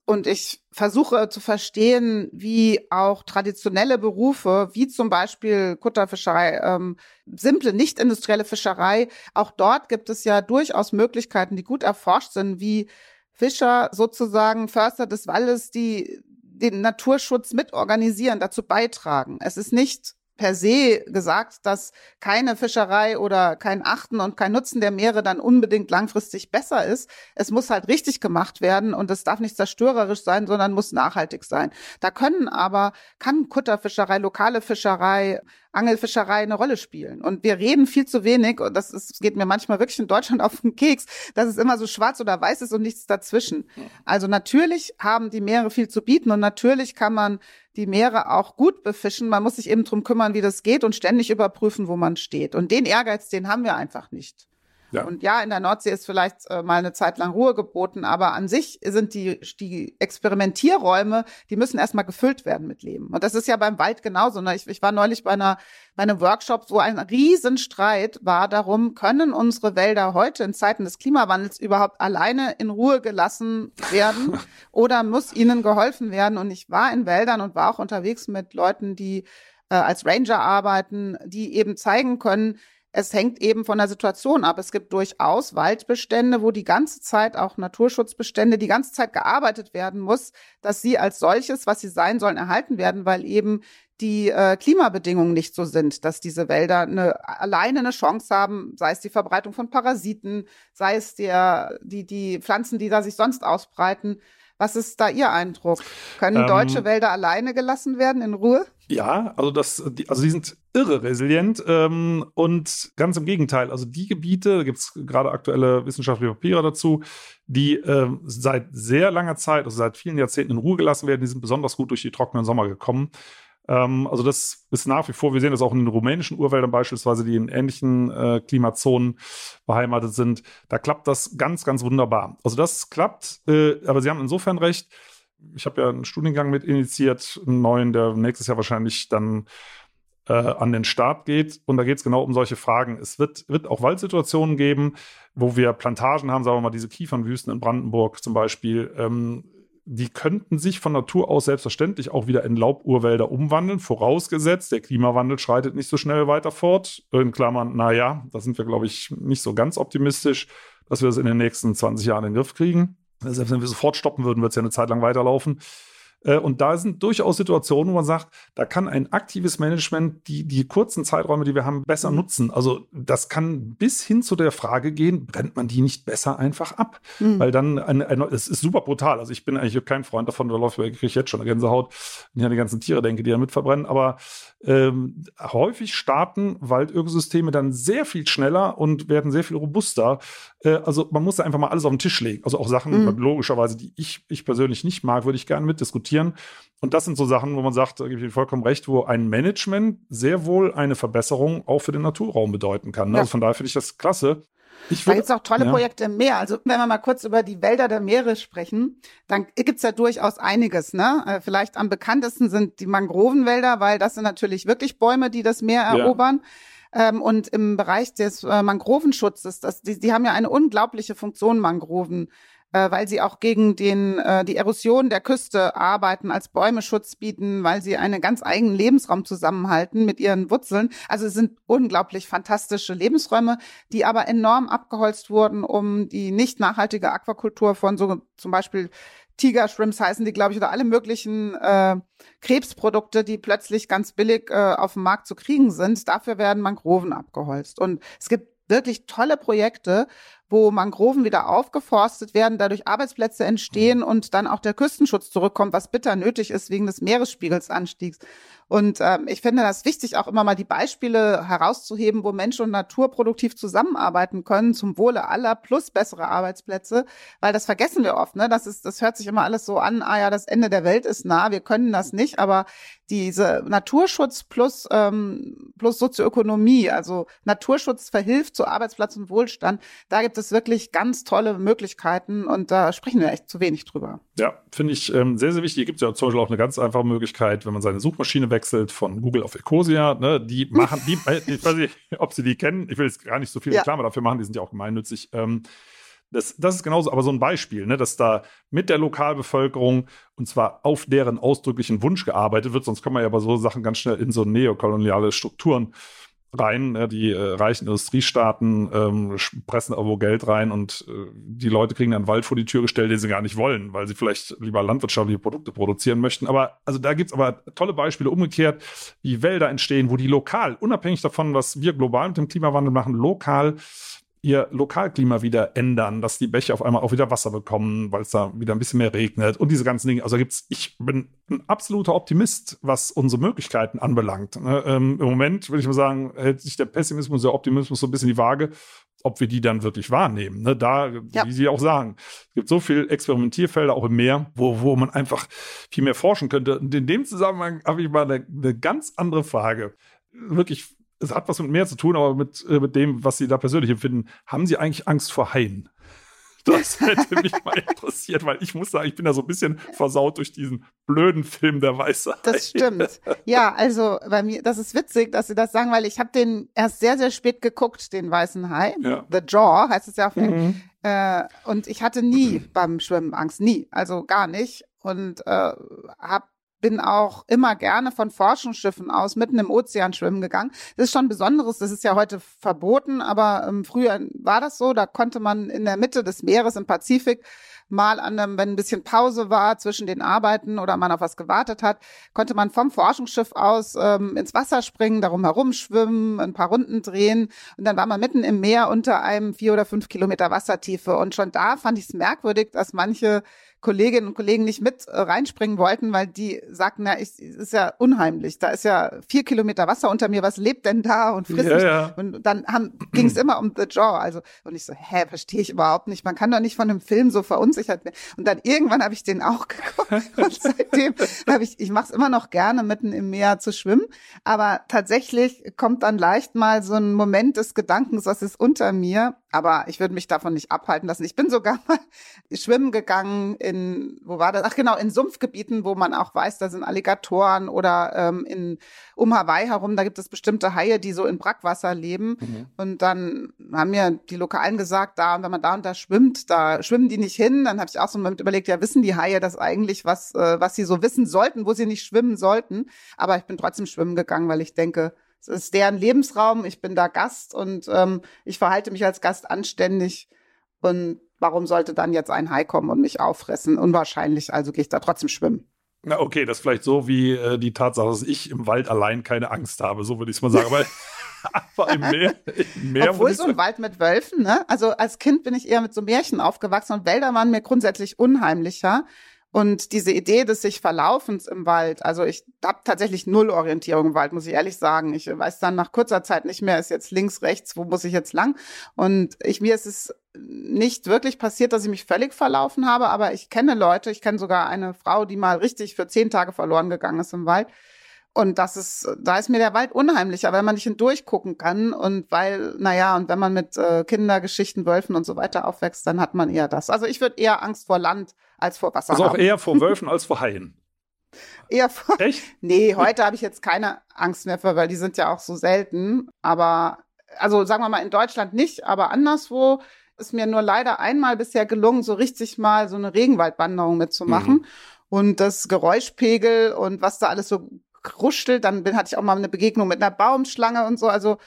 Und ich versuche zu verstehen, wie auch traditionelle Berufe, wie zum Beispiel Kutterfischerei, ähm, simple, nicht industrielle Fischerei, auch dort gibt es ja durchaus Möglichkeiten, die gut erforscht sind, wie Fischer sozusagen Förster des Waldes, die den Naturschutz mitorganisieren, dazu beitragen. Es ist nicht per se gesagt, dass keine Fischerei oder kein Achten und kein Nutzen der Meere dann unbedingt langfristig besser ist. Es muss halt richtig gemacht werden und es darf nicht zerstörerisch sein, sondern muss nachhaltig sein. Da können aber, kann Kutterfischerei, lokale Fischerei, Angelfischerei eine Rolle spielen. Und wir reden viel zu wenig, und das ist, geht mir manchmal wirklich in Deutschland auf den Keks, dass es immer so schwarz oder weiß ist und nichts dazwischen. Also natürlich haben die Meere viel zu bieten und natürlich kann man die Meere auch gut befischen. Man muss sich eben drum kümmern, wie das geht und ständig überprüfen, wo man steht. Und den Ehrgeiz, den haben wir einfach nicht. Ja. Und ja, in der Nordsee ist vielleicht äh, mal eine Zeit lang Ruhe geboten, aber an sich sind die, die Experimentierräume, die müssen erstmal gefüllt werden mit Leben. Und das ist ja beim Wald genauso. Ne? Ich, ich war neulich bei einer bei einem Workshop, wo ein Riesenstreit war darum, können unsere Wälder heute in Zeiten des Klimawandels überhaupt alleine in Ruhe gelassen werden oder muss ihnen geholfen werden? Und ich war in Wäldern und war auch unterwegs mit Leuten, die äh, als Ranger arbeiten, die eben zeigen können, es hängt eben von der Situation ab. Es gibt durchaus Waldbestände, wo die ganze Zeit auch Naturschutzbestände, die ganze Zeit gearbeitet werden muss, dass sie als solches, was sie sein sollen, erhalten werden, weil eben die äh, Klimabedingungen nicht so sind, dass diese Wälder eine, alleine eine Chance haben, sei es die Verbreitung von Parasiten, sei es der, die, die Pflanzen, die da sich sonst ausbreiten. Was ist da Ihr Eindruck? Können ähm, deutsche Wälder alleine gelassen werden in Ruhe? Ja, also das, die, also die sind irre resilient ähm, und ganz im Gegenteil. Also die Gebiete, da gibt es gerade aktuelle wissenschaftliche Papiere dazu, die äh, seit sehr langer Zeit, also seit vielen Jahrzehnten in Ruhe gelassen werden, die sind besonders gut durch die trockenen Sommer gekommen. Ähm, also das ist nach wie vor, wir sehen das auch in den rumänischen Urwäldern beispielsweise, die in ähnlichen äh, Klimazonen beheimatet sind. Da klappt das ganz, ganz wunderbar. Also das klappt, äh, aber Sie haben insofern recht. Ich habe ja einen Studiengang mit initiiert, einen neuen, der nächstes Jahr wahrscheinlich dann äh, an den Start geht. Und da geht es genau um solche Fragen. Es wird, wird auch Waldsituationen geben, wo wir Plantagen haben, sagen wir mal, diese Kiefernwüsten in Brandenburg zum Beispiel. Ähm, die könnten sich von Natur aus selbstverständlich auch wieder in Lauburwälder umwandeln, vorausgesetzt, der Klimawandel schreitet nicht so schnell weiter fort. In Klammern, naja, da sind wir, glaube ich, nicht so ganz optimistisch, dass wir das in den nächsten 20 Jahren in den Griff kriegen. Selbst wenn wir sofort stoppen würden, wird es ja eine Zeit lang weiterlaufen. Äh, und da sind durchaus Situationen, wo man sagt, da kann ein aktives Management die, die kurzen Zeiträume, die wir haben, besser mhm. nutzen. Also das kann bis hin zu der Frage gehen, brennt man die nicht besser einfach ab? Mhm. Weil dann, eine, eine, es ist super brutal. Also ich bin eigentlich kein Freund davon, da läuft, kriege ich jetzt schon eine Gänsehaut, wenn ich an die ganzen Tiere denke, die da mit verbrennen. Aber ähm, häufig starten Waldökosysteme dann sehr viel schneller und werden sehr viel robuster. Äh, also man muss da einfach mal alles auf den Tisch legen. Also auch Sachen, mhm. logischerweise, die ich, ich persönlich nicht mag, würde ich gerne mitdiskutieren. Und das sind so Sachen, wo man sagt, da gebe ich Ihnen vollkommen recht, wo ein Management sehr wohl eine Verbesserung auch für den Naturraum bedeuten kann. Ne? Ja. Also von daher finde ich das klasse. Ich da gibt es auch tolle ja. Projekte im Meer. Also wenn wir mal kurz über die Wälder der Meere sprechen, dann gibt es ja durchaus einiges. Ne? Äh, vielleicht am bekanntesten sind die Mangrovenwälder, weil das sind natürlich wirklich Bäume, die das Meer erobern. Ja. Ähm, und im Bereich des äh, Mangrovenschutzes, das, die, die haben ja eine unglaubliche Funktion, Mangroven äh, weil sie auch gegen den, äh, die Erosion der Küste arbeiten, als Bäume Schutz bieten, weil sie einen ganz eigenen Lebensraum zusammenhalten mit ihren Wurzeln. Also es sind unglaublich fantastische Lebensräume, die aber enorm abgeholzt wurden, um die nicht nachhaltige Aquakultur von so zum Beispiel Tiger-Shrimps heißen die, glaube ich, oder alle möglichen äh, Krebsprodukte, die plötzlich ganz billig äh, auf dem Markt zu kriegen sind. Dafür werden Mangroven abgeholzt. Und es gibt wirklich tolle Projekte, wo Mangroven wieder aufgeforstet werden, dadurch Arbeitsplätze entstehen und dann auch der Küstenschutz zurückkommt, was bitter nötig ist wegen des Meeresspiegelsanstiegs. Und ähm, ich finde das wichtig, auch immer mal die Beispiele herauszuheben, wo Mensch und Natur produktiv zusammenarbeiten können, zum Wohle aller plus bessere Arbeitsplätze, weil das vergessen wir oft. Ne? Das, ist, das hört sich immer alles so an, ah ja, das Ende der Welt ist nah, wir können das nicht, aber diese Naturschutz plus, ähm, plus Sozioökonomie, also Naturschutz verhilft zu Arbeitsplatz und Wohlstand, da gibt es wirklich ganz tolle Möglichkeiten und da sprechen wir echt zu wenig drüber. Ja, finde ich ähm, sehr, sehr wichtig. Hier gibt es ja zum Beispiel auch eine ganz einfache Möglichkeit, wenn man seine Suchmaschine wechselt von Google auf Ecosia. Ne, die machen, die, ich weiß nicht, ob Sie die kennen. Ich will jetzt gar nicht so viel ja. Reklame dafür machen, die sind ja auch gemeinnützig. Ähm, das, das ist genauso, aber so ein Beispiel, ne, dass da mit der Lokalbevölkerung und zwar auf deren ausdrücklichen Wunsch gearbeitet wird, sonst kommen wir ja bei so Sachen ganz schnell in so neokoloniale Strukturen rein. Ja, die äh, reichen Industriestaaten ähm, pressen irgendwo Geld rein und äh, die Leute kriegen dann Wald vor die Tür gestellt, den sie gar nicht wollen, weil sie vielleicht lieber landwirtschaftliche Produkte produzieren möchten. Aber also da gibt's aber tolle Beispiele umgekehrt, wie Wälder entstehen, wo die lokal, unabhängig davon, was wir global mit dem Klimawandel machen, lokal ihr Lokalklima wieder ändern, dass die Bäche auf einmal auch wieder Wasser bekommen, weil es da wieder ein bisschen mehr regnet und diese ganzen Dinge. Also gibt's, ich bin ein absoluter Optimist, was unsere Möglichkeiten anbelangt. Ne, ähm, Im Moment würde ich mal sagen, hält sich der Pessimismus und der Optimismus so ein bisschen die Waage, ob wir die dann wirklich wahrnehmen. Ne? Da, ja. wie Sie auch sagen, es gibt so viel Experimentierfelder auch im Meer, wo, wo man einfach viel mehr forschen könnte. Und in dem Zusammenhang habe ich mal eine, eine ganz andere Frage. Wirklich es hat was mit mehr zu tun, aber mit, äh, mit dem, was Sie da persönlich empfinden. Haben Sie eigentlich Angst vor Haien? Das hätte mich mal interessiert, weil ich muss sagen, ich bin da so ein bisschen versaut durch diesen blöden Film der Weiße. Das stimmt. Ja, also bei mir, das ist witzig, dass Sie das sagen, weil ich habe den erst sehr, sehr spät geguckt, den Weißen Hai. Ja. The Jaw heißt es ja auf mhm. äh, Und ich hatte nie beim Schwimmen Angst, nie, also gar nicht. Und äh, habe bin auch immer gerne von Forschungsschiffen aus mitten im Ozean schwimmen gegangen. Das ist schon Besonderes. Das ist ja heute verboten, aber ähm, früher war das so. Da konnte man in der Mitte des Meeres im Pazifik mal an einem, wenn ein bisschen Pause war zwischen den Arbeiten oder man auf was gewartet hat, konnte man vom Forschungsschiff aus ähm, ins Wasser springen, darum herumschwimmen, ein paar Runden drehen und dann war man mitten im Meer unter einem vier oder fünf Kilometer Wassertiefe und schon da fand ich es merkwürdig, dass manche Kolleginnen und Kollegen nicht mit äh, reinspringen wollten, weil die sagten, na, ich, ist ja unheimlich. Da ist ja vier Kilometer Wasser unter mir. Was lebt denn da und frisst ja, mich? Ja. Und dann ging es immer um The Jaw. Also und ich so, hä, verstehe ich überhaupt nicht. Man kann doch nicht von einem Film so verunsichert werden. Und dann irgendwann habe ich den auch geguckt und seitdem habe ich, ich mache es immer noch gerne, mitten im Meer zu schwimmen. Aber tatsächlich kommt dann leicht mal so ein Moment des Gedankens, was ist unter mir aber ich würde mich davon nicht abhalten lassen. Ich bin sogar mal schwimmen gegangen in, wo war das? Ach genau, in Sumpfgebieten, wo man auch weiß, da sind Alligatoren oder ähm, in um Hawaii herum, da gibt es bestimmte Haie, die so in Brackwasser leben. Mhm. Und dann haben mir die Lokalen gesagt, da, wenn man da und da schwimmt, da schwimmen die nicht hin. Dann habe ich auch so mit überlegt, ja, wissen die Haie das eigentlich, was, äh, was sie so wissen sollten, wo sie nicht schwimmen sollten. Aber ich bin trotzdem schwimmen gegangen, weil ich denke, es ist deren Lebensraum, ich bin da Gast und ähm, ich verhalte mich als Gast anständig. Und warum sollte dann jetzt ein Hai kommen und mich auffressen? Unwahrscheinlich, also gehe ich da trotzdem schwimmen. Na, okay, das ist vielleicht so wie äh, die Tatsache, dass ich im Wald allein keine Angst habe, so würde ich es mal sagen. Aber, aber im Meer, im Meer Obwohl so ein Wald mit Wölfen, ne? Also als Kind bin ich eher mit so Märchen aufgewachsen und Wälder waren mir grundsätzlich unheimlicher. Und diese Idee des sich Verlaufens im Wald, also ich habe tatsächlich null Orientierung im Wald, muss ich ehrlich sagen. Ich weiß dann nach kurzer Zeit nicht mehr, ist jetzt links, rechts, wo muss ich jetzt lang? Und ich, mir ist es nicht wirklich passiert, dass ich mich völlig verlaufen habe, aber ich kenne Leute, ich kenne sogar eine Frau, die mal richtig für zehn Tage verloren gegangen ist im Wald. Und das ist, da ist mir der Wald unheimlicher, weil man nicht hindurchgucken kann und weil, naja, und wenn man mit äh, Kindergeschichten, Wölfen und so weiter aufwächst, dann hat man eher das. Also ich würde eher Angst vor Land als vor Wasser Also auch haben. eher vor Wölfen als vor Haien. Eher vor. Echt? Nee, heute habe ich jetzt keine Angst mehr vor, weil die sind ja auch so selten. Aber, also sagen wir mal in Deutschland nicht, aber anderswo ist mir nur leider einmal bisher gelungen, so richtig mal so eine Regenwaldwanderung mitzumachen. Mhm. Und das Geräuschpegel und was da alles so kruschelt, dann bin, hatte ich auch mal eine Begegnung mit einer Baumschlange und so. Also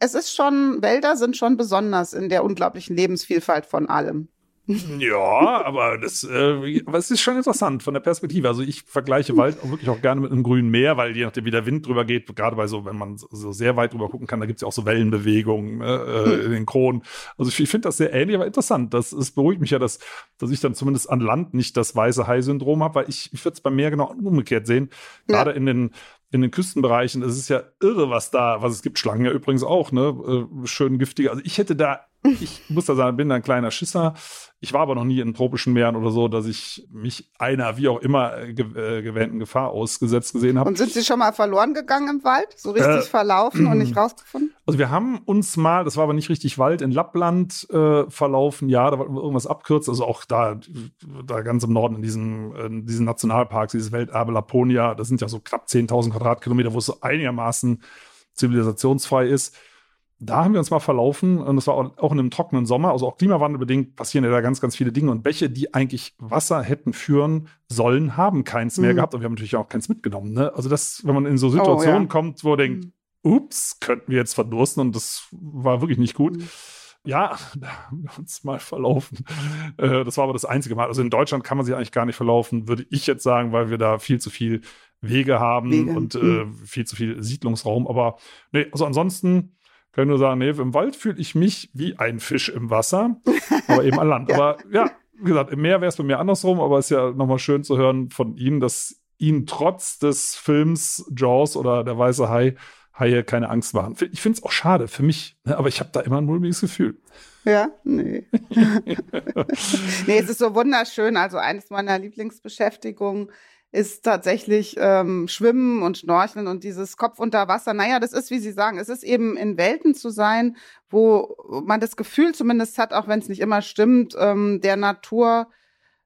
es ist schon, Wälder sind schon besonders in der unglaublichen Lebensvielfalt von allem. Ja, aber das, äh, aber es ist schon interessant von der Perspektive. Also ich vergleiche Wald auch wirklich auch gerne mit einem grünen Meer, weil je nachdem, wie der Wind drüber geht, gerade bei so, wenn man so sehr weit drüber gucken kann, da gibt es ja auch so Wellenbewegungen äh, äh, in den Kronen. Also ich, ich finde das sehr ähnlich, aber interessant. Das, es beruhigt mich ja, dass, dass ich dann zumindest an Land nicht das weiße Hai-Syndrom habe, weil ich, ich würde es bei Meer genau umgekehrt sehen. Gerade ja. in den in den Küstenbereichen, es ist ja irre, was da, was es gibt. Schlangen ja übrigens auch, ne? Äh, schön giftige. Also ich hätte da ich muss da sagen, bin da ein kleiner Schisser. Ich war aber noch nie in tropischen Meeren oder so, dass ich mich einer, wie auch immer, äh, äh, gewähnten Gefahr ausgesetzt gesehen habe. Und sind Sie schon mal verloren gegangen im Wald? So richtig äh, verlaufen und nicht rausgefunden? Also wir haben uns mal, das war aber nicht richtig Wald, in Lappland äh, verlaufen. Ja, da wollten wir irgendwas abkürzen. Also auch da, da ganz im Norden in diesen, in diesen Nationalparks, dieses Welterbe Laponia, das sind ja so knapp 10.000 Quadratkilometer, wo es so einigermaßen zivilisationsfrei ist da haben wir uns mal verlaufen und das war auch in einem trockenen Sommer, also auch klimawandelbedingt passieren ja da ganz, ganz viele Dinge und Bäche, die eigentlich Wasser hätten führen sollen, haben keins mehr mhm. gehabt und wir haben natürlich auch keins mitgenommen. Ne? Also das, wenn man in so Situationen oh, ja. kommt, wo man denkt, mhm. ups, könnten wir jetzt verdursten und das war wirklich nicht gut. Mhm. Ja, da haben wir uns mal verlaufen. Äh, das war aber das einzige Mal. Also in Deutschland kann man sich eigentlich gar nicht verlaufen, würde ich jetzt sagen, weil wir da viel zu viel Wege haben Wege. und äh, mhm. viel zu viel Siedlungsraum. Aber nee, also ansonsten kann nur sagen, nee, im Wald fühle ich mich wie ein Fisch im Wasser, aber eben an Land. ja. Aber ja, wie gesagt, im Meer wäre es bei mir andersrum, aber es ist ja nochmal schön zu hören von Ihnen, dass Ihnen trotz des Films Jaws oder der weiße Hai Haie keine Angst waren. Ich finde es auch schade für mich, ne? aber ich habe da immer ein mulmiges Gefühl. Ja, nee. nee, es ist so wunderschön. Also eines meiner Lieblingsbeschäftigungen ist tatsächlich ähm, Schwimmen und Schnorcheln und dieses Kopf unter Wasser. Naja, das ist, wie Sie sagen, es ist eben in Welten zu sein, wo man das Gefühl zumindest hat, auch wenn es nicht immer stimmt, ähm, der Natur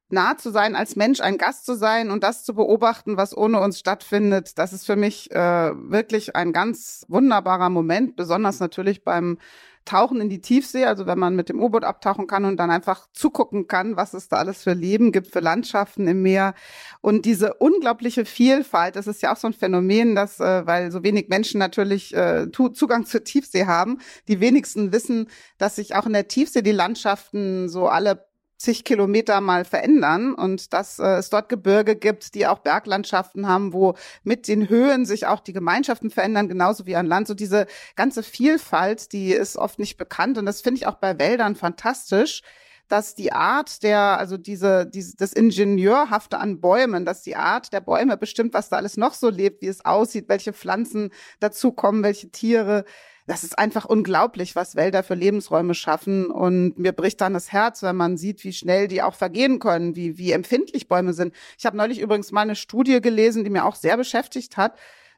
nah zu sein, als Mensch ein Gast zu sein und das zu beobachten, was ohne uns stattfindet, das ist für mich äh, wirklich ein ganz wunderbarer Moment, besonders natürlich beim Tauchen in die Tiefsee, also wenn man mit dem U-Boot abtauchen kann und dann einfach zugucken kann, was es da alles für Leben gibt, für Landschaften im Meer. Und diese unglaubliche Vielfalt, das ist ja auch so ein Phänomen, dass, äh, weil so wenig Menschen natürlich äh, Zugang zur Tiefsee haben, die wenigsten wissen, dass sich auch in der Tiefsee die Landschaften so alle zig Kilometer mal verändern und dass äh, es dort Gebirge gibt, die auch Berglandschaften haben, wo mit den Höhen sich auch die Gemeinschaften verändern, genauso wie an Land. So diese ganze Vielfalt, die ist oft nicht bekannt und das finde ich auch bei Wäldern fantastisch dass die Art der, also diese, diese, das Ingenieurhafte an Bäumen, dass die Art der Bäume bestimmt, was da alles noch so lebt, wie es aussieht, welche Pflanzen dazukommen, welche Tiere das ist einfach unglaublich, was Wälder für Lebensräume schaffen. Und mir bricht dann das Herz, wenn man sieht, wie schnell die auch vergehen können, wie, wie empfindlich Bäume sind. Ich habe neulich übrigens mal eine Studie gelesen, die mir auch sehr beschäftigt hat,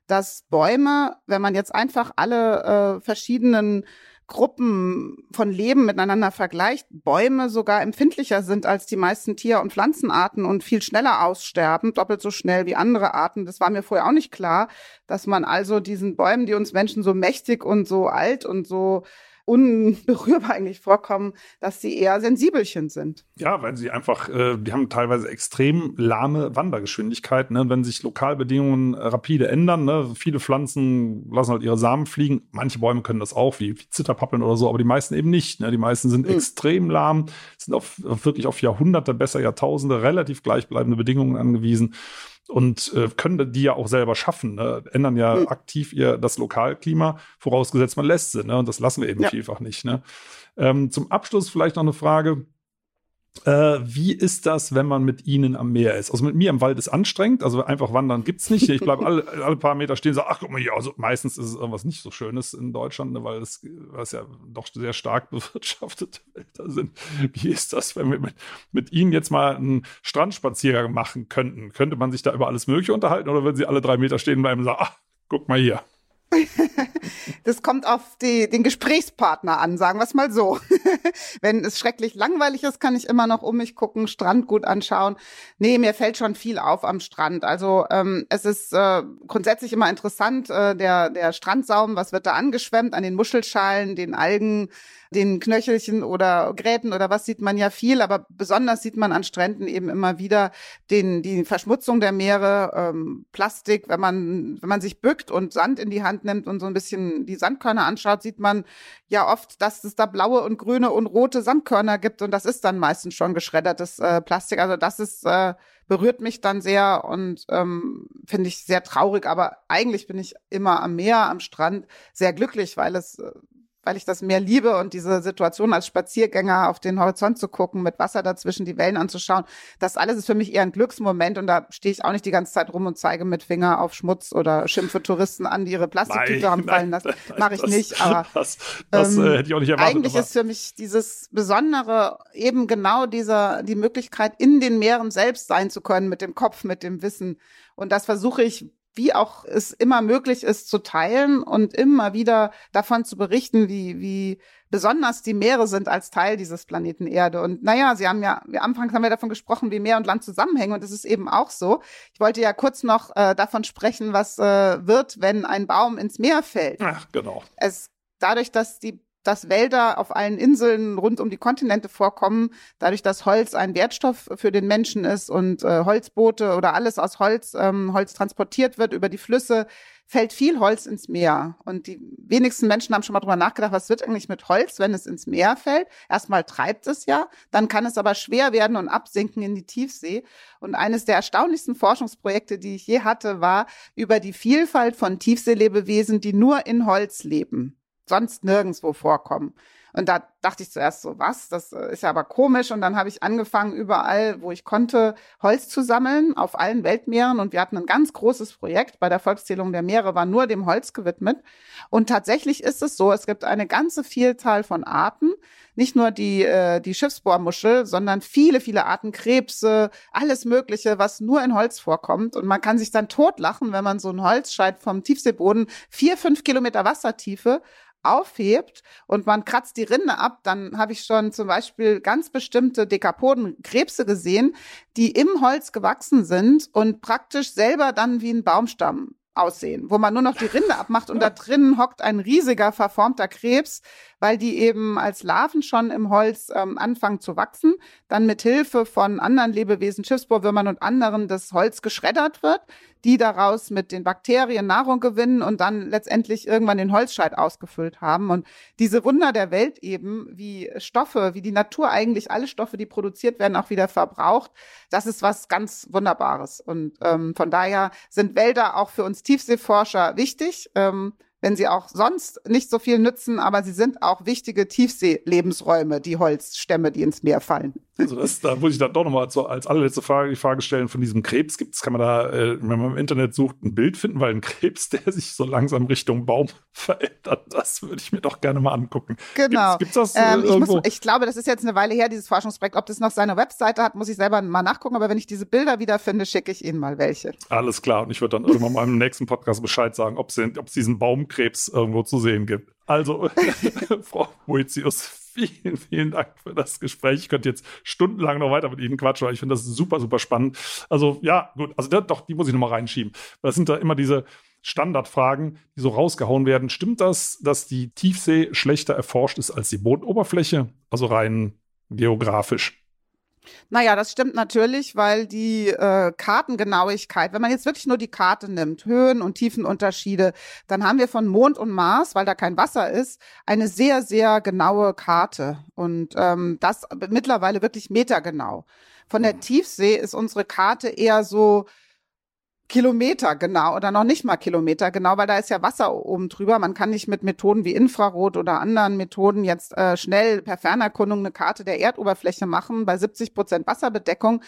dass Bäume, wenn man jetzt einfach alle äh, verschiedenen Gruppen von Leben miteinander vergleicht, Bäume sogar empfindlicher sind als die meisten Tier- und Pflanzenarten und viel schneller aussterben, doppelt so schnell wie andere Arten. Das war mir vorher auch nicht klar, dass man also diesen Bäumen, die uns Menschen so mächtig und so alt und so unberührbar eigentlich vorkommen, dass sie eher Sensibelchen sind. Ja, weil sie einfach, äh, die haben teilweise extrem lahme Wandergeschwindigkeit. Ne? Wenn sich Lokalbedingungen rapide ändern, ne? viele Pflanzen lassen halt ihre Samen fliegen. Manche Bäume können das auch, wie, wie Zitterpappeln oder so, aber die meisten eben nicht. Ne? Die meisten sind mhm. extrem lahm, sind auf, wirklich auf Jahrhunderte, besser Jahrtausende relativ gleichbleibende Bedingungen angewiesen und äh, können die ja auch selber schaffen, ne? ändern ja mhm. aktiv ihr das Lokalklima, vorausgesetzt man lässt sie, ne? Und das lassen wir eben ja. vielfach nicht. Ne? Ähm, zum Abschluss vielleicht noch eine Frage. Äh, wie ist das, wenn man mit ihnen am Meer ist? Also mit mir im Wald ist anstrengend, also einfach wandern gibt's nicht. Ich bleibe alle, alle paar Meter stehen und sage, ach guck mal hier, also meistens ist es irgendwas nicht so Schönes in Deutschland, ne, weil es, es ja doch sehr stark bewirtschaftete Wälder sind. Wie ist das, wenn wir mit, mit ihnen jetzt mal einen Strandspaziergang machen könnten? Könnte man sich da über alles Mögliche unterhalten oder würden sie alle drei Meter stehen bleiben und sagen, ach, guck mal hier? das kommt auf die, den Gesprächspartner an, sagen wir es mal so. Wenn es schrecklich langweilig ist, kann ich immer noch um mich gucken, Strand gut anschauen. Nee, mir fällt schon viel auf am Strand. Also ähm, es ist äh, grundsätzlich immer interessant, äh, der, der Strandsaum, was wird da angeschwemmt an den Muschelschalen, den Algen, den Knöchelchen oder Gräten oder was sieht man ja viel, aber besonders sieht man an Stränden eben immer wieder den, die Verschmutzung der Meere, ähm, Plastik, wenn man, wenn man sich bückt und Sand in die Hand nimmt und so ein bisschen die Sandkörner anschaut, sieht man ja oft, dass es da blaue und grüne und rote Sandkörner gibt und das ist dann meistens schon geschreddertes äh, Plastik. Also das ist äh, berührt mich dann sehr und ähm, finde ich sehr traurig. Aber eigentlich bin ich immer am Meer, am Strand sehr glücklich, weil es äh, weil ich das mehr liebe und diese Situation als Spaziergänger auf den Horizont zu gucken, mit Wasser dazwischen die Wellen anzuschauen, das alles ist für mich eher ein Glücksmoment und da stehe ich auch nicht die ganze Zeit rum und zeige mit Finger auf Schmutz oder schimpfe Touristen an, die ihre Plastiktüte haben fallen lassen. Mache ich nicht, aber das, das ähm, äh, hätte ich auch nicht erwartet. Eigentlich ist für mich dieses Besondere eben genau dieser, die Möglichkeit, in den Meeren selbst sein zu können, mit dem Kopf, mit dem Wissen. Und das versuche ich wie auch es immer möglich ist, zu teilen und immer wieder davon zu berichten, wie, wie besonders die Meere sind als Teil dieses Planeten Erde. Und naja, Sie haben ja, anfangs haben wir davon gesprochen, wie Meer und Land zusammenhängen. Und das ist eben auch so. Ich wollte ja kurz noch äh, davon sprechen, was äh, wird, wenn ein Baum ins Meer fällt. Ach, genau. Es, dadurch, dass die dass Wälder auf allen Inseln rund um die Kontinente vorkommen, dadurch, dass Holz ein Wertstoff für den Menschen ist und äh, Holzboote oder alles aus Holz, ähm, Holz transportiert wird über die Flüsse, fällt viel Holz ins Meer. Und die wenigsten Menschen haben schon mal drüber nachgedacht, was wird eigentlich mit Holz, wenn es ins Meer fällt? Erstmal treibt es ja, dann kann es aber schwer werden und absinken in die Tiefsee. Und eines der erstaunlichsten Forschungsprojekte, die ich je hatte, war über die Vielfalt von Tiefseelebewesen, die nur in Holz leben sonst nirgendwo vorkommen. Und da dachte ich zuerst so, was? Das äh, ist ja aber komisch. Und dann habe ich angefangen, überall, wo ich konnte, Holz zu sammeln, auf allen Weltmeeren. Und wir hatten ein ganz großes Projekt. Bei der Volkszählung der Meere war nur dem Holz gewidmet. Und tatsächlich ist es so, es gibt eine ganze Vielzahl von Arten. Nicht nur die, äh, die Schiffsbohrmuschel, sondern viele, viele Arten Krebse, alles Mögliche, was nur in Holz vorkommt. Und man kann sich dann totlachen, wenn man so ein Holzscheit vom Tiefseeboden vier, fünf Kilometer Wassertiefe aufhebt und man kratzt die Rinde ab, dann habe ich schon zum Beispiel ganz bestimmte Dekapodenkrebse gesehen, die im Holz gewachsen sind und praktisch selber dann wie ein Baumstamm aussehen, wo man nur noch die Rinde abmacht und da drinnen hockt ein riesiger verformter Krebs, weil die eben als Larven schon im Holz ähm, anfangen zu wachsen, dann mit Hilfe von anderen Lebewesen, Schiffsbohrwürmern und anderen das Holz geschreddert wird, die daraus mit den Bakterien Nahrung gewinnen und dann letztendlich irgendwann den Holzscheit ausgefüllt haben. Und diese Wunder der Welt eben, wie Stoffe, wie die Natur eigentlich alle Stoffe, die produziert werden, auch wieder verbraucht, das ist was ganz Wunderbares. Und ähm, von daher sind Wälder auch für uns Tiefseeforscher wichtig. Ähm, wenn sie auch sonst nicht so viel nützen, aber sie sind auch wichtige Tiefseelebensräume, die Holzstämme, die ins Meer fallen. Also das, da muss ich dann doch nochmal als allerletzte Frage die Frage stellen, von diesem Krebs gibt es, kann man da, äh, wenn man im Internet sucht, ein Bild finden, weil ein Krebs, der sich so langsam Richtung Baum verändert, das würde ich mir doch gerne mal angucken. Genau. Gibt es das äh, ähm, ich, muss, ich, glaube, das ist jetzt eine Weile her, dieses Forschungsprojekt. Ob das noch seine Webseite hat, muss ich selber mal nachgucken, aber wenn ich diese Bilder wieder finde, schicke ich Ihnen mal welche. Alles klar, und ich würde dann irgendwann mal im nächsten Podcast Bescheid sagen, ob es diesen Baumkrebs irgendwo zu sehen gibt. Also, Frau Boetius, vielen, vielen Dank für das Gespräch. Ich könnte jetzt stundenlang noch weiter mit Ihnen quatschen, weil ich finde das super, super spannend. Also ja, gut, also der, doch, die muss ich nochmal reinschieben. Das sind da immer diese Standardfragen, die so rausgehauen werden. Stimmt das, dass die Tiefsee schlechter erforscht ist als die Bodenoberfläche? Also rein geografisch. Naja, das stimmt natürlich, weil die äh, Kartengenauigkeit, wenn man jetzt wirklich nur die Karte nimmt, Höhen- und Tiefenunterschiede, dann haben wir von Mond und Mars, weil da kein Wasser ist, eine sehr, sehr genaue Karte. Und ähm, das mittlerweile wirklich metergenau. Von der Tiefsee ist unsere Karte eher so Kilometer genau oder noch nicht mal Kilometer genau, weil da ist ja Wasser oben drüber. Man kann nicht mit Methoden wie Infrarot oder anderen Methoden jetzt äh, schnell per Fernerkundung eine Karte der Erdoberfläche machen. Bei 70 Prozent Wasserbedeckung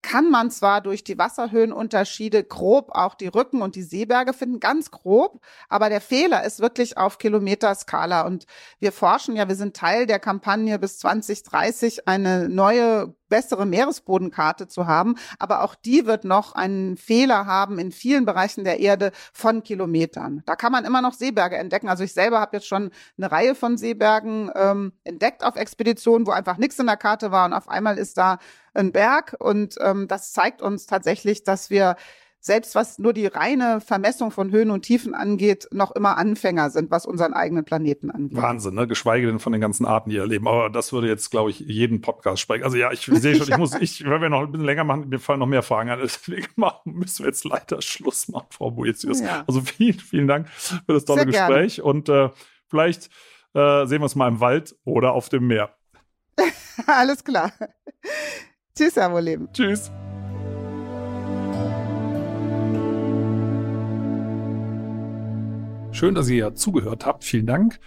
kann man zwar durch die Wasserhöhenunterschiede grob auch die Rücken und die Seeberge finden, ganz grob, aber der Fehler ist wirklich auf Kilometerskala. Und wir forschen ja, wir sind Teil der Kampagne bis 2030 eine neue bessere Meeresbodenkarte zu haben. Aber auch die wird noch einen Fehler haben in vielen Bereichen der Erde von Kilometern. Da kann man immer noch Seeberge entdecken. Also ich selber habe jetzt schon eine Reihe von Seebergen ähm, entdeckt auf Expeditionen, wo einfach nichts in der Karte war und auf einmal ist da ein Berg. Und ähm, das zeigt uns tatsächlich, dass wir selbst was nur die reine Vermessung von Höhen und Tiefen angeht, noch immer Anfänger sind, was unseren eigenen Planeten angeht. Wahnsinn, ne? Geschweige denn von den ganzen Arten, die erleben. Aber das würde jetzt, glaube ich, jeden Podcast sprechen. Also ja, ich sehe schon, ich muss, ich, wenn wir noch ein bisschen länger machen, mir fallen noch mehr Fragen an. Deswegen machen, müssen wir jetzt leider Schluss machen, Frau Boetius. Ja. Also vielen, vielen Dank für das tolle Sehr Gespräch. Gerne. Und äh, vielleicht äh, sehen wir uns mal im Wald oder auf dem Meer. Alles klar. Tschüss, Herr Leben. Tschüss. Schön, dass ihr ja zugehört habt. Vielen Dank.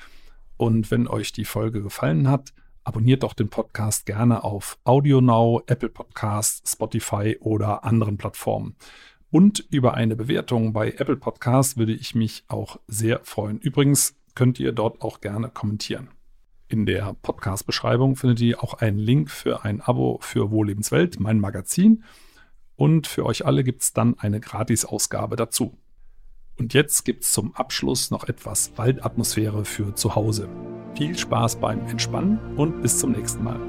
Und wenn euch die Folge gefallen hat, abonniert doch den Podcast gerne auf AudioNow, Apple Podcasts, Spotify oder anderen Plattformen. Und über eine Bewertung bei Apple Podcasts würde ich mich auch sehr freuen. Übrigens könnt ihr dort auch gerne kommentieren. In der Podcast-Beschreibung findet ihr auch einen Link für ein Abo für Wohllebenswelt, mein Magazin. Und für euch alle gibt es dann eine Gratis-Ausgabe dazu. Und jetzt gibt es zum Abschluss noch etwas Waldatmosphäre für zu Hause. Viel Spaß beim Entspannen und bis zum nächsten Mal.